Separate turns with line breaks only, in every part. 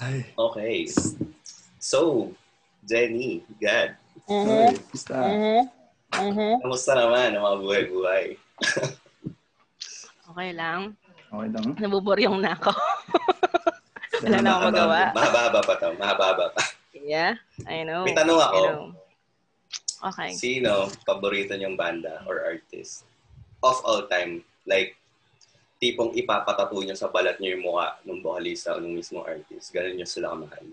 Ay.
Okay. So, Jenny, Gad,
Mhm.
Ay, basta.
Mhm. Mhm.
kamusta naman ang mga buhay-buhay?
Okay lang.
Okay lang.
Nabuboryong na ako. Wala na akong magawa.
Mahaba pa to, mahaba pa.
Yeah, I know.
May tanong ako.
Okay.
Sino paborito niyong banda or artist? Of all time. Like, tipong ipapatato niyo sa balat niyo yung mukha ng vocalista o ng mismong artist. Ganun niyo sila kamahal.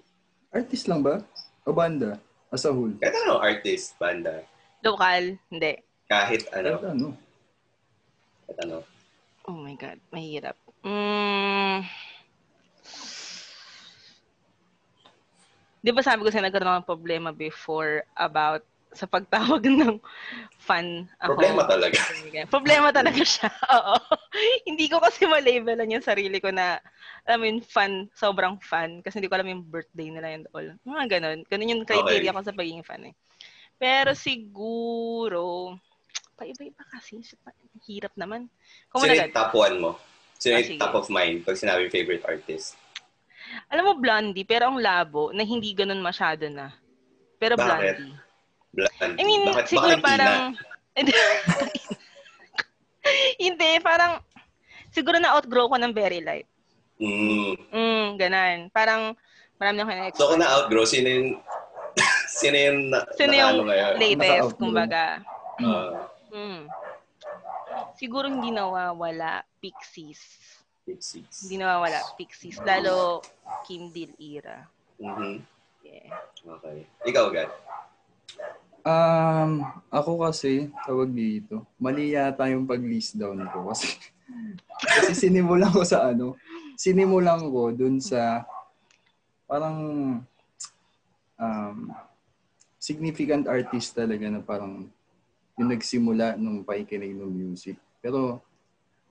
Artist lang ba? O banda? As a whole?
Kahit ano, artist, banda.
Local, hindi.
Kahit ano.
Kahit ano?
Kahit ano.
Oh my God, mahirap. Mm. Di ba sabi ko sa nagkaroon ng problema before about sa pagtawag ng fan ako.
Problema talaga.
Problema talaga siya. Oo. hindi ko kasi ma-labelan yung sarili ko na, alam mo yun, fan, sobrang fan. Kasi hindi ko alam yung birthday nila and all. Mga ganun. Ganun yung criteria
Okay.
ko sa pagiging fan eh. Pero siguro, pa-iba-iba kasi. Hirap naman. Kung
Sino yung top one mo? Sino
Ah,
yung
sige.
top of mind pag sinabi favorite artist?
Alam mo, Blondie, pero ang labo na hindi ganun masyado na. Pero
Bakit?
Blondie.
Blondie.
I mean,
bakit,
siguro
bakit
parang... hindi, parang... Siguro na-outgrow ko ng very light.
Mm.
Mm, ganan. Parang marami na ako
So kung na-outgrow, sino yung sino yung na,
Sino yung
ngayon?
latest,
Naka-outgrow.
kumbaga.
Uh,
Mm. Siguro hindi nawawala Pixies.
Pixies.
Hindi nawawala Pixies. Lalo Kim Deal era.
Mhm.
Yeah.
Okay. Ikaw, Gad.
Um, ako kasi, tawag dito, mali yata yung pag-list down ko kasi kasi sinimulan ko sa ano, sinimulan ko dun sa parang um, significant artist talaga na parang yung nagsimula nung pakikinig ng music. Pero,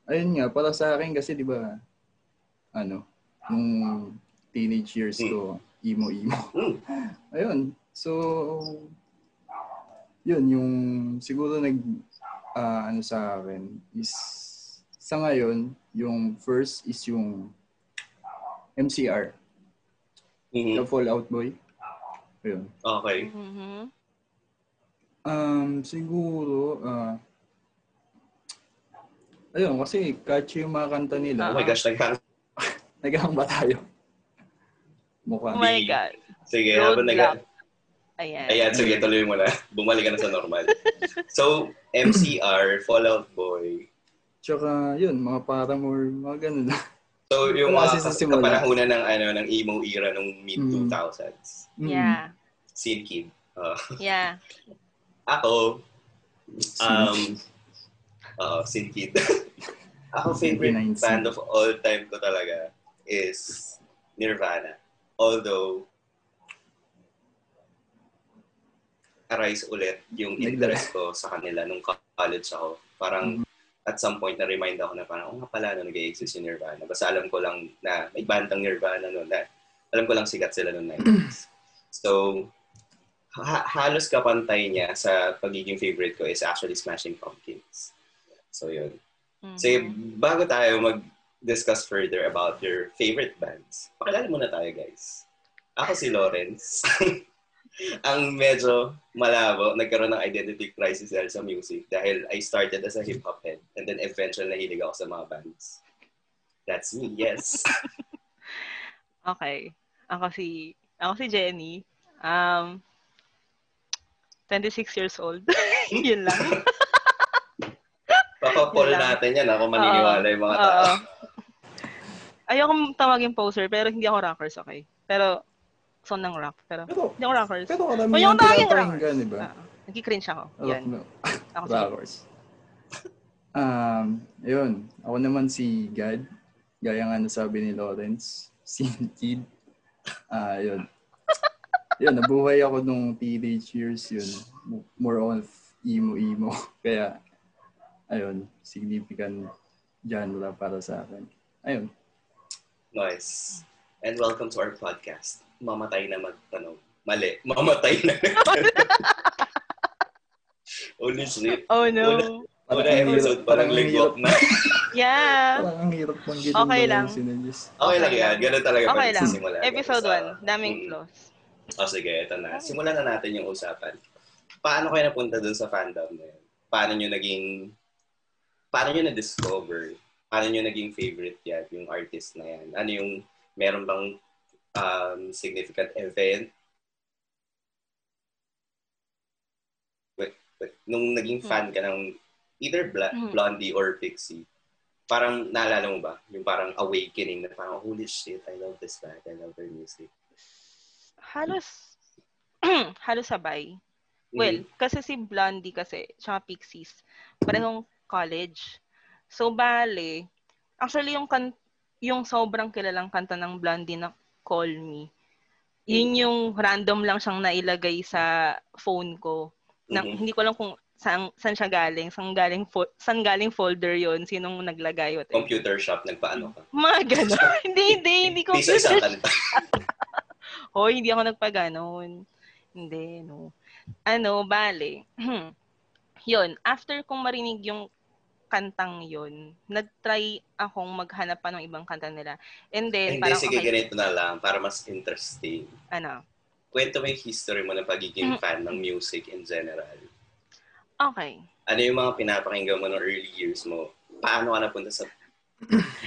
ayun nga, para sa akin kasi, di ba, ano, nung teenage years ko, emo-emo.
Mm.
Ayun. So, yun, yung siguro nag, ah, ano sa akin, is, sa ngayon, yung first is yung MCR,
Mhm.
the Fallout Boy. Ayun.
Okay.
Mhm.
Um, siguro, ah, ayun, kasi catchy yung mga kanta nila.
Oh my gosh, nagkang...
Naghahang ba tayo? Mukha.
Oh my God.
Sige, habang nag...
Ayan.
Ayan, sige, tuloy mo na. Bumalik ka na sa normal. So, MCR, Fallout Boy.
Tsaka, yun, mga Paramore, mga ganun.
So, yung
Wala
mga
kasi
kapanahunan ng, ano, ng emo era nung
Mm.
mid-2000s.
Mm.
Yeah.
Scene Kid. Uh,
Yeah.
ako, um, uh, Scene Kid. ako, favorite
19.
band of all time ko talaga is Nirvana. Although, arise ulit yung interest ko sa kanila nung college ako. Parang at some point na-remind ako na parang, oh nga pala, no, nag-exist yung Nirvana. Basta alam ko lang na may bandang Nirvana noon na alam ko lang sikat sila noong 90s. So, ha- halos kapantay niya sa pagiging favorite ko is actually Smashing Pumpkins. So, yun.
Mhm.
So, bago tayo mag-discuss further about your favorite bands, pakilala muna tayo, guys. Ako si Lawrence. Ang medyo malabo, nagkaroon ng identity crisis dahil sa music dahil I started as a hip-hop head and then eventually nahilig ako sa mga bands. That's me, yes.
Okay. Ako si ako si Jenny. Um 26 years old. Yun lang.
Papapol natin yan ako maniniwala yung mga tao.
Oo. Ayoko tawagin poser, pero hindi ako rockers, okay? Pero, son ng rock. Pero,
Pero,
hindi ako rockers.
pero karamihan
yung tawagin
pinapakinggan, di ba?
Ah, Nagki-cringe ako. Yan.
no.
Ako
Rockers. Um, yun. Ako naman si Gad. Gaya nga nasabi ni Lawrence. Si Kid. Ah, yun. yun, nabuhay ako nung teenage years yun. More on emo-emo. Kaya, ayun, significant genre para sa akin. Ayun.
Nice. And welcome to our podcast. Mamatay na magtanong. Mali. Mamatay na. Holy shit.
Oh no.
Una episode
hirap-
pa lang
ang
ligwak
hirap-
na.
Yeah.
Parang ang hirap pang
Okay lang.
Sinadjus.
Okay lang yan. Ganun talaga
Okay lang.
sisimula.
Episode
Sa-
1, daming
Mm.
flaws.
O sige, ito na. Simulan na natin yung usapan. Paano kayo napunta dun sa fandom na yun? Paano nyo naging... Paano nyo na-discover? Paano nyo naging favorite yan, yung artist na yan? Ano yung... Meron bang um, significant event? Wait, wait. Nung naging fan ka ng either Bla-
Hmm.
Blondie or Pixie, parang naalala mo ba? Yung parang awakening na parang, holy shit, I love this band. I love their music.
Halos, halos sabay. Well, kasi si Blondie kasi, tsaka Pixies, parehong college. So, bale, actually yung, kan yung sobrang kilalang kanta ng Blondie na Call Me, yun yung random lang siyang nailagay sa phone ko. Na,
Mhm.
Hindi ko alam kung saan, saan siya galing, saan galing, fo- saan galing folder yon sinong naglagay. Whatever.
computer shop, nagpaano ka?
Mga gano'n. hindi, hindi, hindi
isang kanta.
Hoy, hindi ako nagpaganon. Hindi, no. Ano, bale. yun, after kong marinig yung kantang yun, nag-try akong maghanap pa ng ibang kanta nila. And then,
Hindi,
parang,
sige,
okay,
ganito na lang para mas interesting.
ano,
Kwento mo yung history mo ng pagiging
Mm.
fan ng music in general.
okay.
Ano yung mga pinapakinggan mo ng early years mo? Paano ka napunta sa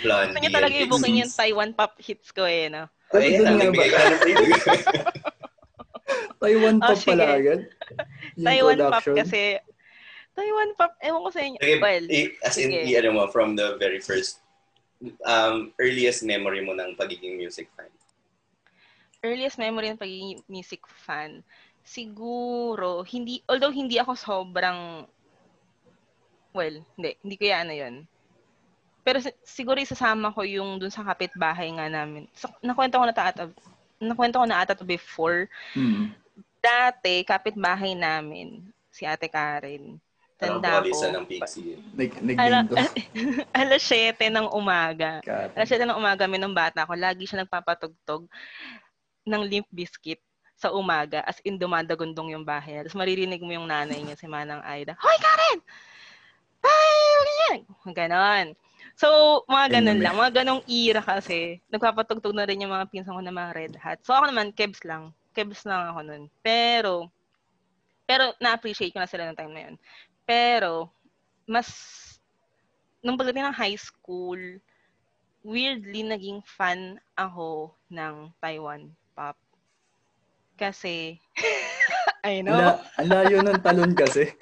Blondie
Gusto niya talaga i-booking yung? Taiwan pop hits ko eh, no?
Ay,
nga
nagbigay
ba?
ka na ng.
Taiwan
Oh,
pop
sige.
pala agad?
Taiwan pop kasi, Taiwan pop, ewan ko sa inyo.
Sige,
Well,
i- as in,
sige.
i- ano mo, from the very first, um, earliest memory mo ng pagiging music fan.
earliest memory ng pagiging music fan, siguro, hindi, although hindi ako sobrang, well, hindi, hindi ko yan ano yun. Pero si- siguro isasama ko yung dun sa kapitbahay nga namin. So, nakwento ko na ta ata, nakwento ko na ata to before.
Hmm.
Dati, kapitbahay namin, si Ate Karen.
Parang
Tanda ko.
vocalista ng Pixie.
Nag,
Ala,
nag-game
alas 7 ng umaga.
Kat.
Alas 7 ng umaga, may nung bata ako, lagi siya nagpapatugtog ng Limp Biscuit sa umaga as in dumadagundong yung bahay. Tapos maririnig mo yung nanay niya, si Manang Aida, Hoy, Karen! Ay! Ganon. So, mga ganon
Anyway.
lang. Mga ganong era kasi. Nagpapatugtog na rin yung mga pinsan ko na mga red hat. So, ako naman, kebs lang. Kebs lang ako nun. Pero, pero na-appreciate ko na sila ng time na yun. Pero, mas, nung pagdating ng high school, weirdly naging fan ako ng Taiwan pop. Kasi, I know.
Ala, ang layo ng talon kasi.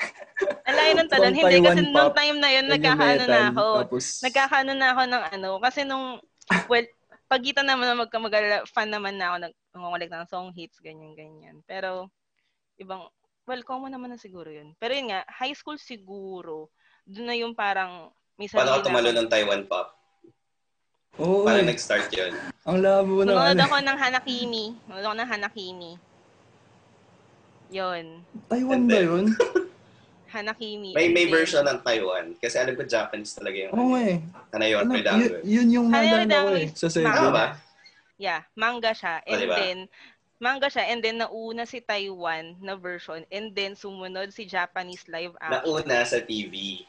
Ang layo ng talon. Hindi, kasi
Taiwan
nung
pop,
time na yun, nagkakaano na ako.
Tapos,
Nagkakaano na ako ng ano. Kasi nung, well, pagitan naman na magkamag fan naman na ako, nag ng song hits, ganyan-ganyan. Pero, ibang, well, common naman na siguro yun. Pero yun nga, high school siguro, doon na yung parang, may sarili
Paano ka tumalo
na
ng Taiwan pop?
oo,
Paano
eh.
nag-start yun?
ang labo na
Nanonood
ano.
ako ng Hanakimi. Nanonood ako ng Hanakimi. Yun.
Taiwan ba yun?
Hanakimi.
May may version ng Taiwan. Kasi alam ko Japanese talaga yung
Oo nga eh.
Hanayon
Ano,
Redango.
yun, yun yung naalala ko eh. Sa seven.
Tama ba?
Yeah, manga siya.
Oh,
And
diba?
then, manga siya. And then, nauna si Taiwan na version. And then, sumunod si Japanese live action.
Nauna sa TV.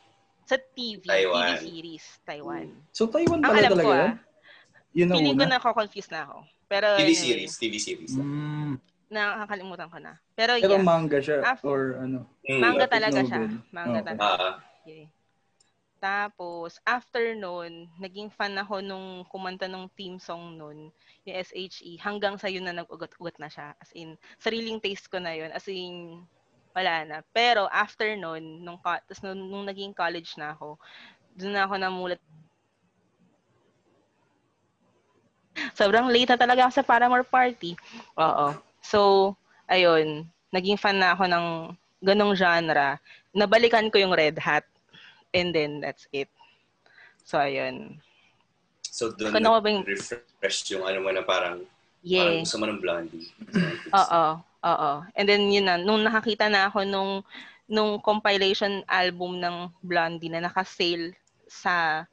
Sa TV.
Taiwan.
TV series. Taiwan.
So Taiwan
Ang
pala
alam
talaga
ko
yun?
ah.
Yun ang
Feeling ko na confused na ako. Pero,
TV
anyway,
series. TV series.
Mm,
Nakakalimutan ko na. Pero,
pero
yeah.
manga siya
Af-
or ano?
Mm,
Manga talaga siya. Manga
Okay.
talaga.
Ah,
Okay. Tapos, after nun, naging fan ako nung kumanta nung theme song nun, yung SHE, hanggang sa yun na nag-ugat-ugat na siya. As in, sariling taste ko na yun. As in, wala na. Pero, after nun, nung, tas nung, nung naging college na ako, doon na ako namulat. Sobrang late na talaga ako sa Paramore Party. Oo. So, ayun, naging fan na ako ng ganong genre. Nabalikan ko yung Red Hat. And then, that's it. So, ayun.
so doon
Kung ako ba yung-
refresh yung ano mo na parang, parang
Yeah.
gusto mo ng blondie.
Oo. Oo. And then, yun na. Nung nakakita na ako nung, nung compilation album ng Blondie na naka-sale sa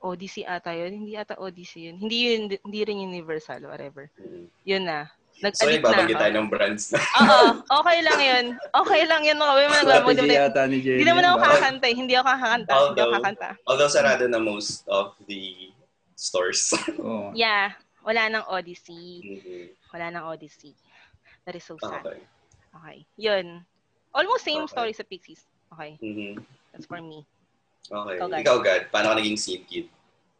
Odyssey ata yun. Hindi ata Odyssey yun. Hindi yun, hindi rin Universal, whatever.
Mm.
Yun na.
Sorry,
Nag-addict na
babanggit
ako.
tayo ng brands na.
Oo, okay lang yun. Okay lang yun. Mo nagbabago
Strategy yata ni Jenny.
Hindi naman ako kakanta. eh. Hindi ako kakanta. Hindi ako
Although-
kakanta.
Although sarado na most of the stores.
Oo.
Yeah. Wala nang Odyssey.
Mhm.
Wala nang Odyssey. That is so sad.
okay.
Okay. Yun. Almost same
Okay.
story sa Pixies. Okay.
Mhm.
That's for me.
Okay.
Ikaw, Gad.
Ikaw, Gad, paano ka naging scene kid?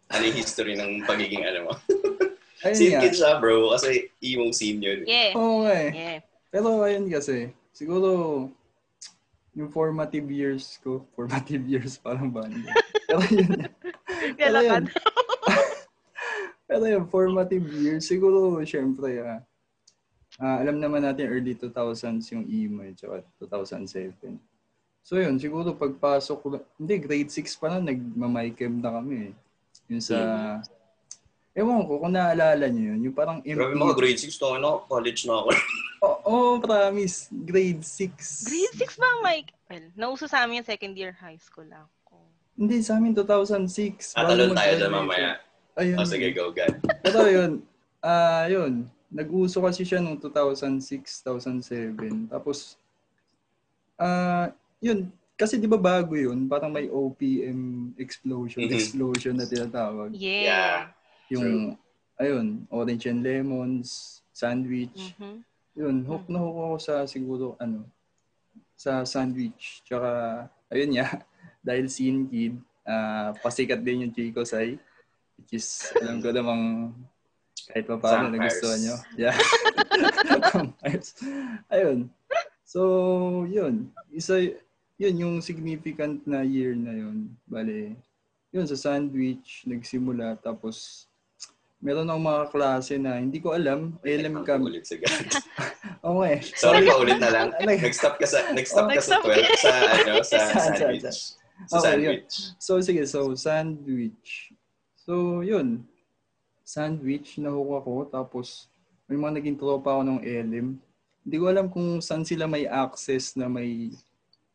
Ano yung history ng pagiging ano mo?
Ayun
scene
nga.
kid siya, bro. Kasi emo scene yun.
Yeah.
Oo nga eh.
Yeah.
Pero ayun kasi, siguro, yung formative years ko, formative years parang ba? Hindi. Pero yun, pero yun, pero yung formative years, siguro, syempre, ah, ah, alam naman natin early 2000s yung emo eh, tsaka 2007. So yun, siguro pagpasok ko, hindi, grade 6 pa lang, nagmamay-chem na kami eh. Yung sa, ewan ko, kung naalala niyo yun, yung parang
Grabe mga grade 6 to, ano? College na ako.
Oo, oh, promise. Grade 6.
Grade 6 ba, Mike? Well, nauso sa amin yung second year high school ako.
Hindi, sa amin 2006.
At
Bago
talon tayo dyan mamaya.
Ayun.
O sige, go, Gad.
Pero yun, ah yun, nag-uso kasi siya noong 2006, 2007. Tapos, ah yun, kasi di ba bago yun, parang may OPM explosion,
Mhm.
explosion na tinatawag.
Yeah.
Yeah.
Yung, ayun, orange and lemons, sandwich.
Mhm.
Yun, hook na hook ako sa siguro, ano, sa sandwich. Tsaka, ayun nga, dahil scene kid, ah pasikat din yung Chico Sai. Which is, alam ko namang kahit pa paano
Vampires.
nagustuhan nyo. Yeah. Ayun. So, yun. Isa, yun yung significant na year na yun. Bale, yun sa sandwich, nagsimula. Tapos, meron akong mga klase na hindi ko alam. LM
Ang
kami.
Ulit si
nga eh.
Sorry pa ulit na lang. Nag-stop ka sa, nag-stop ka sa
Nag-stop
12, sa, ano, sa sandwich. Sa
Okay, yun.
sandwich.
So, sige. So, sandwich. So, yun. Sandwich, nahook ako. Tapos, may mga naging tropa ako ng LM. Hindi ko alam kung saan sila may access na may,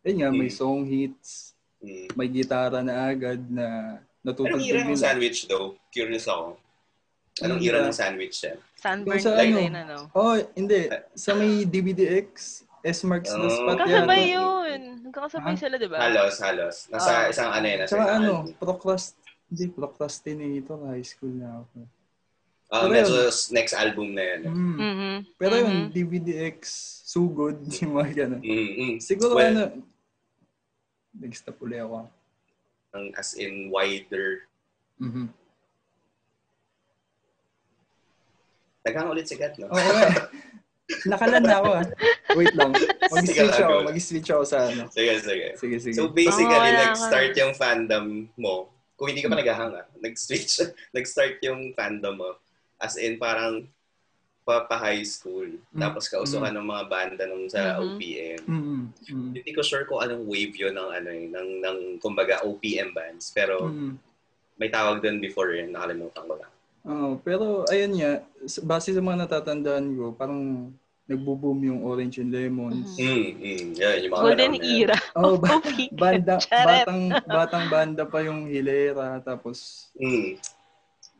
ayun nga, may
Hmm.
song hits,
Mm.
may gitara na agad na
Anong
natutugtog
ira ng
nila.
sandwich though? Curious ako. Anong ira? ng sandwich yan?
Sunburn
Yung sa ano?
yun, ano.
Oh, hindi. Sa may DVDX, S-Marks the
Oh.
spot
Magkakasabay
yan.
yun. Magkakasabay
Ha?
sila, di ba?
Halos, halos. Nasa
Ah.
isang ano yun, nasa
Tsaka ano, procrast, hindi, procrastinator, high school na ako.
Ah,
Pero
medyo
yun.
next album na yun.
Mm.
Mhm.
Pero yun,
Mhm.
DVDX, so good, yung mga ganun.
Mm-mm.
Siguro
Well,
ano, nag-stop uli ako.
ang- As in wider.
Mhm.
Naghang ulit si Gat, no?
Oo eh. Nakalan na ako ah. Wait lang. Mag-switch ako. Mag-switch ako sa ano.
Sige, sige.
Sige, sige.
So basically,
Oh,
nag-start yung fandom mo. Kung hindi ka pa naghahang, ah, nag-switch, nag-start yung fandom mo. As in, parang pa, pa high school.
Mm.
Tapos kausuhan ng mga banda nung sa
Mhm.
OPM.
Mhm. Mhm.
Hindi ko sure kung anong wave yun ng ano eh, ng, ng kumbaga OPM bands. Pero
Mhm.
may tawag doon before yun, nakalimutan ko lang.
Oo, pero ayun nga, base sa mga natatandaan ko, parang nagbo-boom yung Orange and Lemons.
Mhm.
Mm, mm, yan, yung mga
Golden
yan.
era
Oh, ba- banda, batang, batang banda pa yung Hilera. Tapos,
Mm,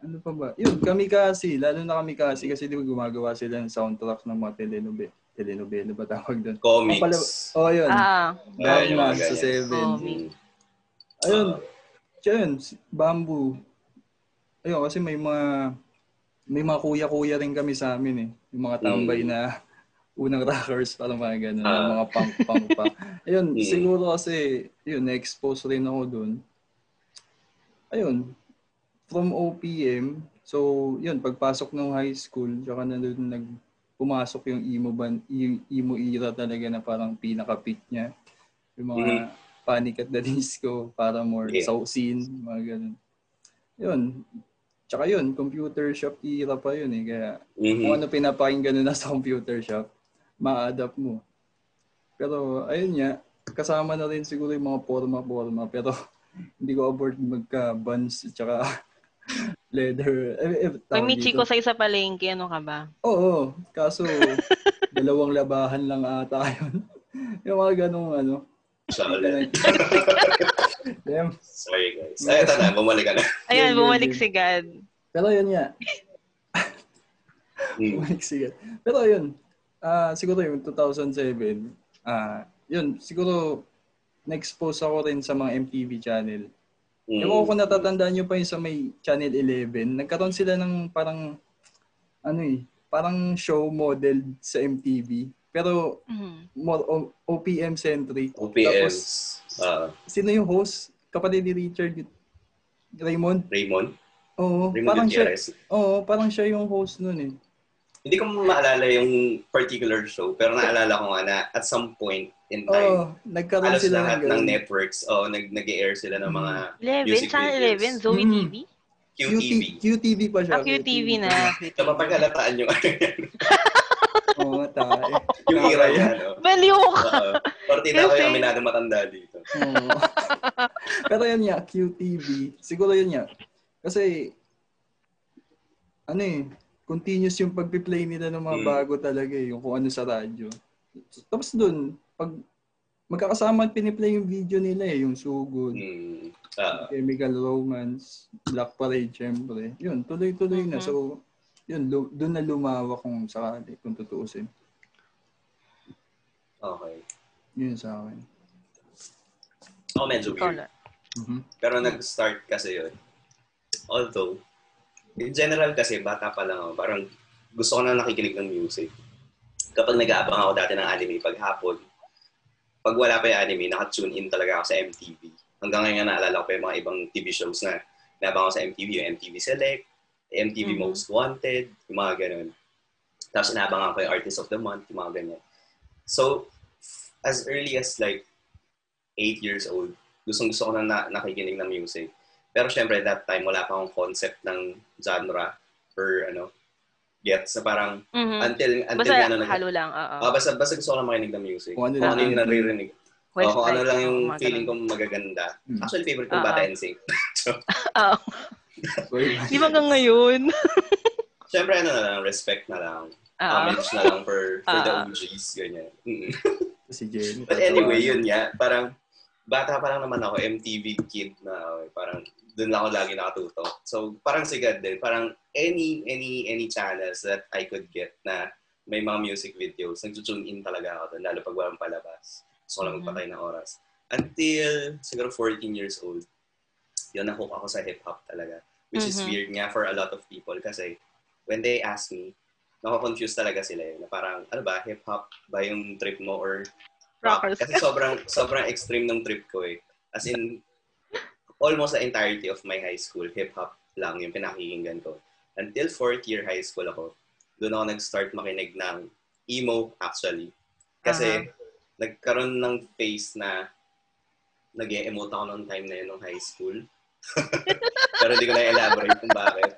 ano pa ba? Yun, kami kasi, lalo na kami kasi, kasi di ba gumagawa sila ng soundtrack ng mga telenovela. Telenovela ba tawag doon?
comics.
Oh, yun.
Ah,
Dog
Ayun, yung
Man
mga
sa. Seven.
Oh,
Mm.
Ayun.
Ah.
Yun, si- bamboo. Ayun, kasi may mga may mga kuya-kuya rin kami sa amin eh. Yung mga tambay
Mm.
na unang rockers, parang mga ganun,
Ah.
mga punk-punk pa. Ayun,
Mm.
siguro kasi, yun, na-expose rin ako dun. Ayun, from OPM, so yun, pagpasok ng high school, tsaka na doon nag pumasok yung emo ban, yung emo era talaga na parang pinaka-peak niya. Yung mga Panic at the Disco, para more
Yeah.
sa scene, mga ganun. Yun. Tsaka yun, computer shop era pa yun eh. Kaya
Mhm.
kung ano pinapakinggan na sa computer shop, ma-adapt mo. Pero ayun nga, kasama na rin siguro yung mga forma-forma. Pero hindi ko aboard magka-buns at tsaka leather. Eh, eh,
pag may chiko sa isa palengke, ano ka ba?
Oo, kaso dalawang labahan lang ata yun. yung mga ganong ano.
Ulit.
Damn.
Sorry guys. Ay, ito na, bumalik ka na.
Ayan,
Yun, yun,
bumalik
yun.
si God.
Pero yun nga. Bumalik sikat. Pero yun, ah siguro yung 2007, ah yun, siguro na-expose ako rin sa mga MTV channel.
Mm.
Ewan ko kung natatandaan nyo pa yung sa may Channel 11. Nagkaroon sila ng parang, ano eh, parang show model sa MTV. Pero
Mhm.
more O- OPM centric.
OPMs.
Tapos,
Ah,
sino yung host? Kapatid ni Richard Raymond?
Raymond.
Oo,
Raymond
parang siya,
Gutierrez.
oo, parang siya yung host nun eh.
Hindi ko maalala yung particular show, pero naalala ko nga na at some point in time,
Oo, nagkaroon
halos
sila
lahat
ng,
ng networks, oh, nag nag-air sila ng mga
11,
music
Channel
videos.
11, Zoe
Mm.
TV.
QTV.
QT- QTV pa siya.
Ah, QTV na.
So, mapagkalataan yung ano yan,
Oo, tayo.
yung era niya, no?
Baliw ka!
Oo. Partida ko
Kasi-
yung aminado matanda dito.
Oo. Pero yun nga, QTV. Siguro yun nga. Kasi, ano eh, continuous yung pagpi-play nila ng mga
Mm.
bago talaga eh, yung kung ano sa radyo. Tapos dun, pag magkakasama at piniplay yung video nila eh, yung Sugod,
Hmm. Ah,
Chemical Romance, Black Parade, syempre. Yun, tuloy-tuloy na.
Mhm.
So, yun, dun na lumawak kung sakali, kung tutuusin.
okay.
Yun sa akin.
Ako medyo
Ikaw
weird.
Mhm.
Pero nag-start kasi yun. Although, in general kasi, bata pa lang ako, parang gusto ko na nakikinig ng music. Kapag nag-aabang ako dati ng anime paghapon, pag wala pa yung anime, naka-tune in talaga ako sa MTV. Hanggang ngayon nga naalala ko pa yung mga ibang TV shows na naabang ako sa MTV, yung MTV Select, MTV
Mhm.
Most Wanted, yung mga ganun. Tapos inaabangan ko yung Artist of the Month, yung mga ganyan. So, as early as like 8 years old, gustong gusto ko na, na nakikinig ng music. Pero syempre, that time, wala pa akong concept ng genre or ano, gets na parang
Mhm.
until, until
Basta
ano,
halo lang, oo.
Ah, basta, basta gusto ko lang makinig ng music.
Kung ano
ano yung naririnig.
West
o kung ano lang yung
mga
feeling kong magaganda.
Hmm.
Actually, favorite kong
Ah,
Bata. NSYNC.
Oo.
Sorry.
Di ba hanggang ngayon?
Syempre, ano na lang, respect na lang.
Oo.
Homage na lang for, for the
Ah.
OGs, ganyan. Mm.
Si Jenny.
But anyway, yun nga, parang bata pa lang naman ako, MTV kid na ako. eh. Parang doon lang ako lagi nakatuto. So, parang sigad din. Parang any, any, any channels that I could get na may mga music videos, nag-tune in talaga ako doon, lalo pag walang palabas. Gusto ko lang
Mhm.
magpatay ng oras. Until, siguro 14 years old, yun, nahook ako sa hip-hop talaga. Which is
Mhm.
weird nga for a lot of people kasi when they ask me, nako-confuse talaga sila eh, na parang, ano ba, hip-hop ba yung trip mo or rock?
Rockers.
Kasi sobrang, sobrang extreme ng trip ko eh. As in, almost the entirety of my high school, hip-hop lang yung pinakikinggan ko. Until fourth year high school ako, doon ako nag-start makinig ng emo actually. Kasi nagkaroon ng phase na nag emote ako noong time na yun nung high school. Pero hindi ko na elaborate kung bakit.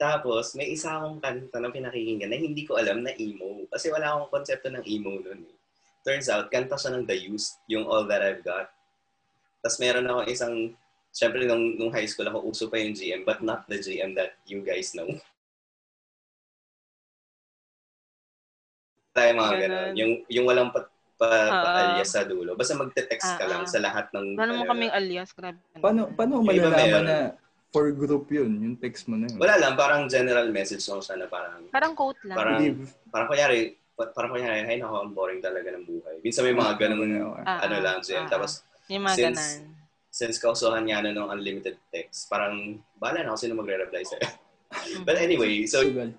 Tapos, may isa akong kanta na pinakikinggan na hindi ko alam na emo. Kasi wala akong konsepto ng emo noon eh. Turns out, kanta siya ng The Used, yung All That I've Got. Tapos meron ako isang, syempre nung, nung high school ako, uso pa yung GM, but not the GM that you guys know. Tayo mga
Ganun.
ganun. Yung, yung walang pa, pa,
Ah.
pa-alias sa dulo. Basta magte-text ka
Ah,
lang
ah.
sa lahat ng...
Naman
talaga.
kaming alias. Grabe.
Paano, paano mo malalaman na for group yun, yung text mo na yun?
Wala lang, parang general message lang siya na parang,
Parang quote lang.
Parang-
Believe.
parang kunyari, pa- parang kunyari, ay nako, ang boring talaga ng buhay. Minsan may mga ganun,
Ah,
ano
ah,
lang, GM.
ah,
Tapos,
Yung mga
since-
ganan.
since kausuhan nga na nung unlimited text, parang, bala na ako sino magre-reply sa'yo.
Mm.
But anyway, so,
Sugal.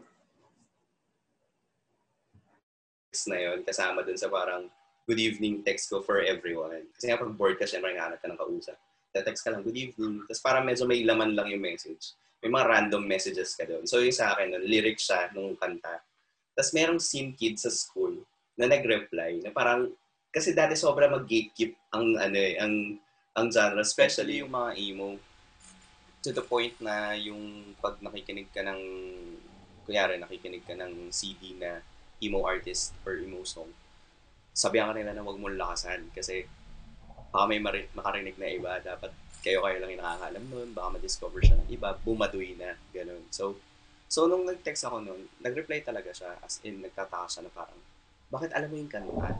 text na yun, kasama dun sa parang, good evening text ko for everyone. Kasi nga pag bored ka, syempre nakahanap ka ng kausap. text ka lang, good evening. Tapos parang medyo may laman lang yung message. May mga random messages ka doon. So yung sa akin, nun, lyric siya nung kanta. Tapos merong scene kid sa school na nag-reply na parang, kasi dati sobra mag-gatekeep ang, ano eh, ang, ang genre, especially yung mga emo. To the point na yung pag nakikinig ka ng, kunyari nakikinig ka ng CD na emo artist or emo song, sabihan ka nila na huwag mong lakasan kasi baka may mari- makarinig na iba, dapat kayo-kayo lang yung nakakaalam nun, baka ma-discover siya ng iba, bumaduy na, ganun. So, so nung nag-text ako nun, nag-reply talaga siya, as in, nagtataka siya na parang, bakit alam mo yung kanta?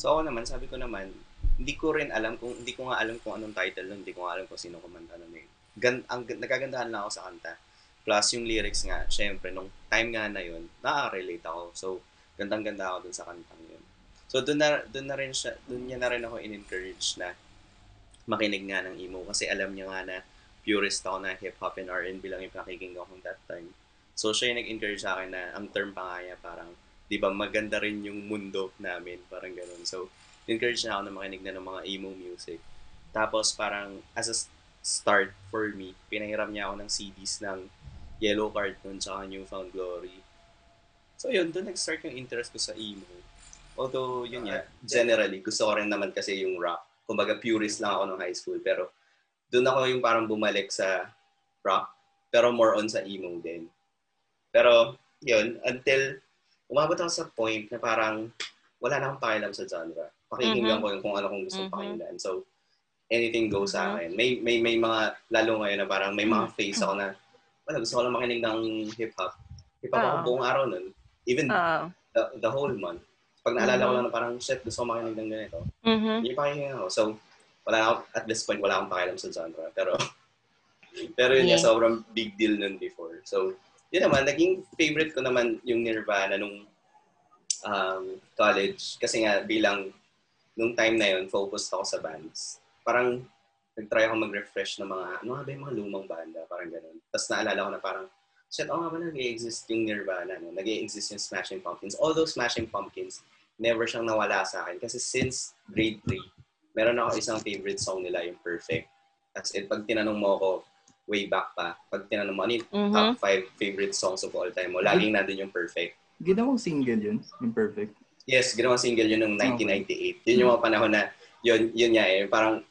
So ako naman, sabi ko naman, hindi ko rin alam kung, hindi ko nga alam kung anong title nun, hindi ko nga alam kung sino kumanta nun eh. Gan, ang, nagagandahan lang ako sa kanta. Plus yung lyrics nga, syempre, nung time nga na yun, nakaka-relate ako. So, gandang-ganda ako dun sa kantang. So, dun na, dun na rin siya, dun niya na rin ako in-encourage na makinig nga ng emo kasi alam niya nga na purist ako na hip-hop and R&B lang yung pakikinggan ko that time. So, siya yung nag-encourage sa akin na ang term pa nga niya parang, di ba, maganda rin yung mundo namin, parang ganun. So, encourage na ako na makinig na ng mga emo music. Tapos, parang, as a start for me, pinahiram niya ako ng CDs ng Yellow Card nun, tsaka Newfound Glory. So, yun, doon nag-start yung interest ko sa emo. Although, yun nga, generally, gusto ko rin naman kasi yung rock. Kumbaga, purist lang ako nung high school. Pero, doon ako yung parang bumalik sa rock. Pero more on sa emo din. Pero, yun, until umabot ako sa point na parang wala na akong pakialam sa genre. Pakikinggan
Mhm.
ko yung kung ano kung gusto
Mhm.
pakinggan. So, anything goes sa
Mhm.
akin. May, may, may mga, lalo ngayon na parang may mga
Mhm.
phase ako na, wala, gusto ko lang makinig ng hip-hop. Hip-hop ako
Oo.
buong araw nun. Even
Oo.
the, the whole month. Pag naalala ko
Mhm.
lang na parang, shit, gusto ko makinig ng ganito.
Mhm.
Yung pakinggan ako. So, wala ako, at this point, wala akong pakialam sa genre. Pero, pero yun
Yeah.
sobrang big deal nun before. So, yun naman, naging favorite ko naman yung Nirvana nung um, college. Kasi nga, bilang, nung time na yun, focused ako sa bands. Parang, nag-try ako mag-refresh ng mga, ano nga ba yung mga lumang banda, parang ganun. Tapos naalala ko na parang, shit, oh nga ba nag-exist yung Nirvana, no? nag-exist yung Smashing Pumpkins. Although Smashing Pumpkins, never siyang nawala sa akin. Kasi since grade 3, meron ako isang favorite song nila, yung Perfect. As in, pag tinanong mo ako, way back pa, pag tinanong mo, ano yung
Mhm.
top 5 favorite songs of all time mo, laging nandun yung Perfect.
Ginawang single yun, yung perfect.
Yes, ginawang single yun noong 1998. Yun yung mga panahon na, yun, yun nga eh, parang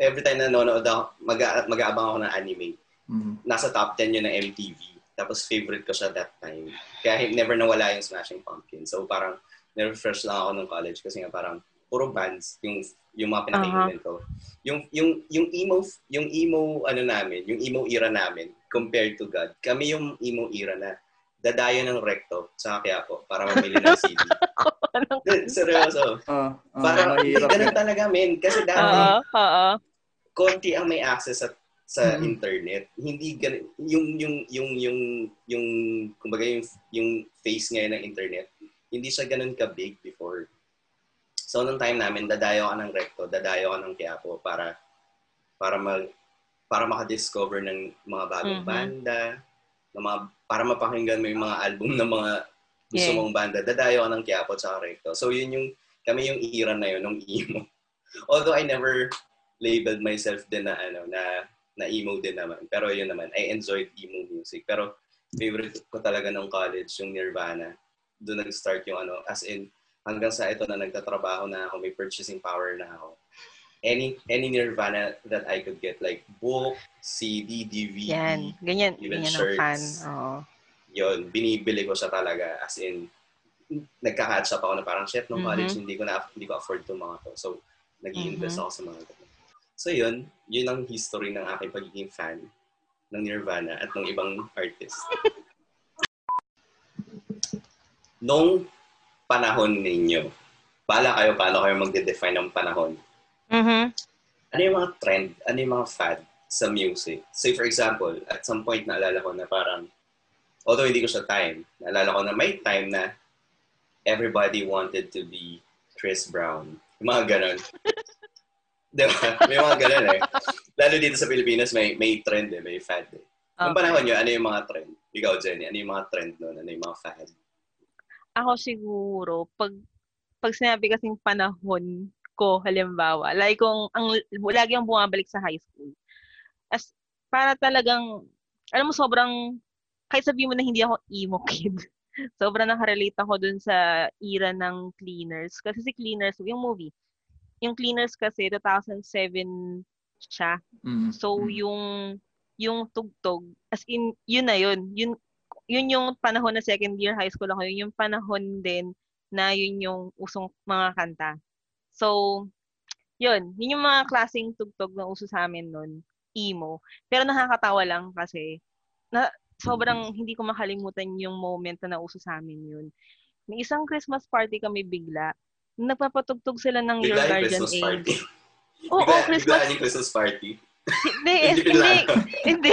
every time na nanonood ako, mag- mag-aabang ako ng anime.
Mhm.
Nasa top 10 yun ng MTV. Tapos favorite ko siya that time. Kaya never nawala yung Smashing Pumpkins. So parang, refresh lang ako nung college kasi nga parang puro bands yung yung mga pinakinggan ko. Yung yung yung emo yung emo ano namin, yung emo era namin compared to God. Kami yung emo era na dadayo ng recto sa Quiapo para mamili ng CD.
Anong-
Seryoso.
Ah,
Parang
mahirap
ganun talaga, men. Kasi dati,
Oo. Oo.
konti ang may access sa sa
Mhm.
internet. Hindi ganun, yung yung yung yung yung kumbaga yung yung face ngayon ng internet, hindi siya ganun ka big before. So nung time namin dadayo ka ng recto, dadayo ka ng Quiapo para para mag para maka-discover ng mga bagong
Mhm.
banda, ng mga para mapakinggan mo yung mga album ng mga gusto
Yeah.
mong banda, dadayo ka ng Quiapo at recto. So yun yung kami yung era na yun ng emo. Although I never labeled myself din na ano na na emo din naman. Pero yun naman, I enjoyed emo music. Pero favorite ko talaga nung college, yung Nirvana. Doon nag-start yung ano, as in, hanggang sa ito na nagtatrabaho na ako, may purchasing power na ako. Any any Nirvana that I could get, like book, CD, DVD,
Yan. Ganyan.
even
Ganyan ang fan.
shirts.
Oo.
yun, binibili ko siya talaga. As in, nagka-catch up ako na parang, shit, nung
Mhm.
college, hindi ko na hindi ko afford itong mga to. So, nag invest
Mhm.
ako sa mga ganun. So, yun, yun ang history ng aking pagiging fan ng Nirvana at ng ibang artist. Nung panahon ninyo, bala kayo paano kayo magde-define ng panahon.
Mhm.
Ano yung mga trend, ano yung mga fad sa music? Say for example, at some point naalala ko na parang, although hindi ko siya time, naalala ko na may time na everybody wanted to be Chris Brown. Yung mga ganon. Di ba? May mga ganon eh. Lalo dito sa Pilipinas, may may trend eh, may fad eh. Yung
Okay.
panahon nyo, ano yung mga trend? Ikaw, Jenny, ano yung mga trend nun? Ano yung mga fad?
Ako siguro, pag pag sinabi kasing panahon ko, halimbawa, like kung ang lagi ang bumabalik sa high school. As para talagang alam mo sobrang kahit sabihin mo na hindi ako emo kid. sobrang nakarelate ako dun sa era ng Cleaners kasi si Cleaners yung movie. Yung Cleaners kasi 2007 siya.
Mhm.
So
Mhm.
yung yung tugtog as in yun na yun. Yun yun yung panahon na second year high school ako, yun yung panahon din na yun yung usong mga kanta. So yun, yun yung mga klaseng tugtog na uso sa amin nun, emo. Pero nakakatawa lang kasi na sobrang hindi ko makalimutan yung moment na nauso sa amin yun. May isang Christmas party kami bigla. Nagpapatugtog sila ng Your
Bigla
Guardian
Christmas
Angel.
party.
Oo,
bigla,
Christmas
bigla yung Christmas party.
Hindi,
Hindi
hindi.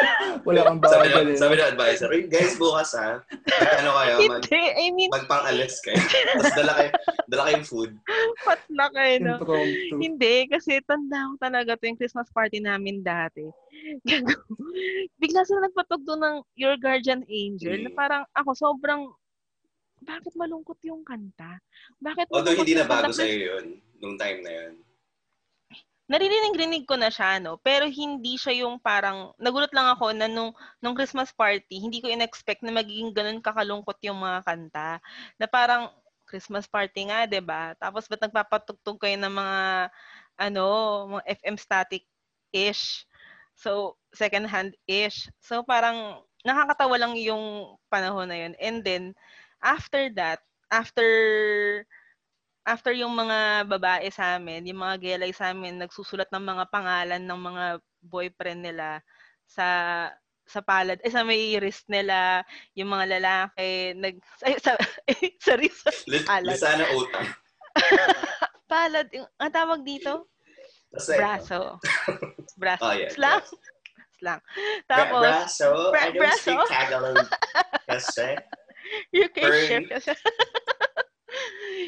Wala kang
Sabi
bagal
na, sabi na advisor, "Uy, guys, bukas ha. Ano kayo? Mag,
Hindi, I mean,
magpang-alis kayo. Tapos dala kayo, dala kayong food.
patla kayo, no? Hindi, kasi tanda ko talaga to yung Christmas party namin dati. Bigla sila nagpatugtog ng Your Guardian Angel na
Mm.
parang ako sobrang bakit malungkot yung kanta? Bakit
Although
malungkot
hindi na bago sa'yo yun, nung time na yun.
Naririnig-rinig ko na siya, no? Pero hindi siya yung parang, nagulat lang ako na nung, nung Christmas party, hindi ko in-expect na magiging ganun kakalungkot yung mga kanta. Na parang, Christmas party nga, 'di ba? Tapos ba't nagpapatugtog kayo ng mga, ano, mga FM static-ish? So, second hand-ish. So, parang, nakakatawa lang yung panahon na yun. And then, after that, after after yung mga babae sa amin, yung mga gelay sa amin, nagsusulat ng mga pangalan ng mga boyfriend nila sa sa palad, eh sa may wrist nila, yung mga lalaki, nag, ay, sa, eh, sorry, sa
Lis-
Palad.
Lisana utang.
palad, yung, ang tawag dito?
Kasi,
Braso. Braso.
Oh, yeah.
Slang. Slang.
Bra-
Tapos,
braso,
Bra-
I don't
braso?
speak Tagalog. Kasi,
You can
Burn.
share kasi.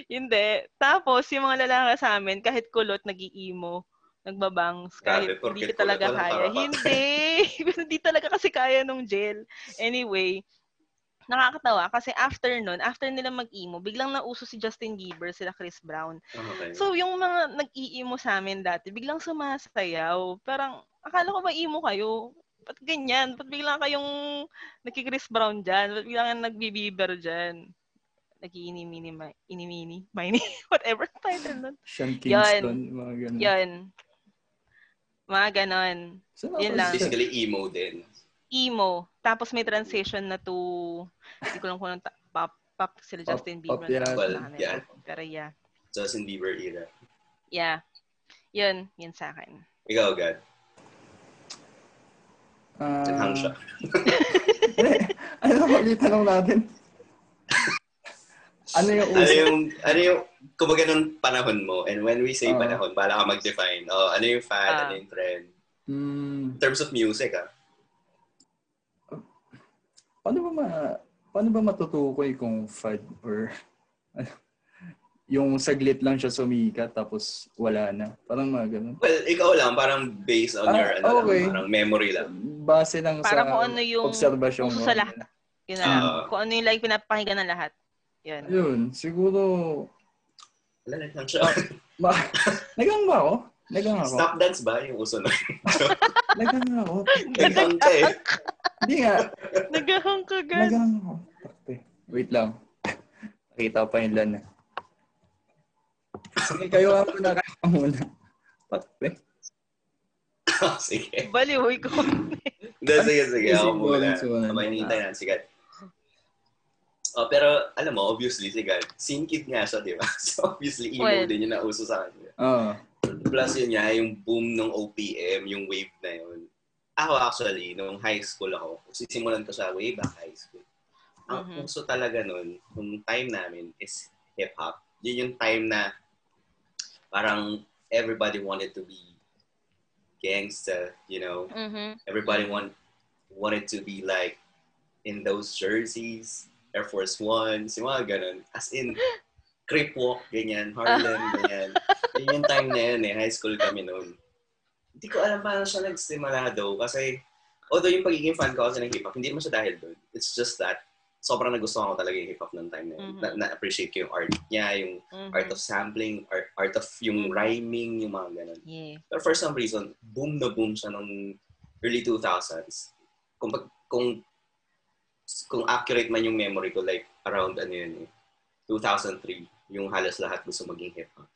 Hindi. Tapos, yung mga lalaki sa amin, kahit kulot, nag-i-emo, nagbabangs, kahit
Grabe,
hindi ko talaga kaya. Hindi. hindi talaga kasi kaya nung gel. Anyway, nakakatawa kasi after nun, after nila mag-emo, biglang nauso si Justin Bieber, sila Chris Brown.
okay.
So, yung mga nag-i-emo sa amin dati, biglang sumasayaw. Parang, akala ko ba emo kayo? Ba't ganyan? Ba't biglang kayong nagki-Chris Brown dyan? Ba't biglang kayong nagbi-Bieber dyan? Nag-iinimini, ma- inimini, mini, whatever title nun.
Sean
Yan.
Kingston, mga ganun.
Yun. Mga ganon.
Saan
Yun lang.
Basically, emo din.
Emo. Tapos may transition na to, hindi ko lang kung anong ta- pop, pop sila
Pop-
Justin
pop
Bieber.
yan.
na-
Well, yeah.
Pero yeah.
Justin Bieber era.
Yeah. Yun. Yun sa akin.
Ikaw, God.
Ah,
Nanghang siya.
ano ba ulit tanong natin? ano yung
Ano
uso?
yung, ano yung, kumbaga nung panahon mo, and when we say
Ah.
panahon, bala ka mag-define. Oh, ano yung fad,
Ah.
ano yung trend.
Hmm,
In terms of music, ah.
paano ba ma paano ba matutukoy kung fad or ano, yung saglit lang siya sumikat tapos wala na. Parang mga ganun.
Well, ikaw lang, parang based on
Ah,
your, ano
okay.
lang, parang memory lang.
Base lang
Parang
sa
kung ano yung
obserbasyon
uso
mo.
sa lahat. Yun na lang.
Ah.
Kung ano yung like pinapakinggan ng lahat. Yun.
Yun, siguro
Wala lang siya.
ma nagang ba ako? Nagang ako.
Stop dance ba yung uso na?
Nagang ako.
Naghang ka eh.
Hindi nga.
Nagahang ka, God.
Nagang ako. Wait lang. Nakita pa yung lan. Sige, kayo nga muna. Kayo nga muna. Takpe.
Oh, sige.
Baliwoy ko.
Hindi, sige, sige. Ako muna.
sige, sige.
Kamay nintay yan, sige. Oh, pero alam mo, obviously, si God, scene kid nga siya, di ba? So, obviously, emo
Well.
din yung nauso sa kanya.
Oo.
Plus yun nga, yung boom ng OPM, yung wave na yun. Ako actually, nung high school ako, sisimulan ko sa way back high school. Ang
Mhm.
uso talaga nun, nung time namin is hip-hop. Yun yung time na parang everybody wanted to be gangsta, you know?
Mhm.
Everybody want, wanted to be like in those jerseys, Air Force Ones, yung mga ganun. As in, Crip Walk, ganyan, Harlem, ganyan. Yun yung time na yun eh, high school kami noon. Hindi ko alam paano siya nagsimula daw kasi although yung pagiging fan ko kasi ng hip-hop, hindi naman siya dahil doon. It's just that sobrang nagustuhan ko talaga yung hip-hop noong time na yun.
Mhm.
Na- Na-appreciate ko yung art niya, yung
Mhm.
art of sampling, art, art of yung
Mhm.
rhyming, yung mga ganun.
Yeah.
Pero for some reason, boom na boom siya nung early 2000s. Kung, pag, kung, kung accurate man yung memory ko, like around ano yun eh, 2003, yung halos lahat gusto maging hip-hop.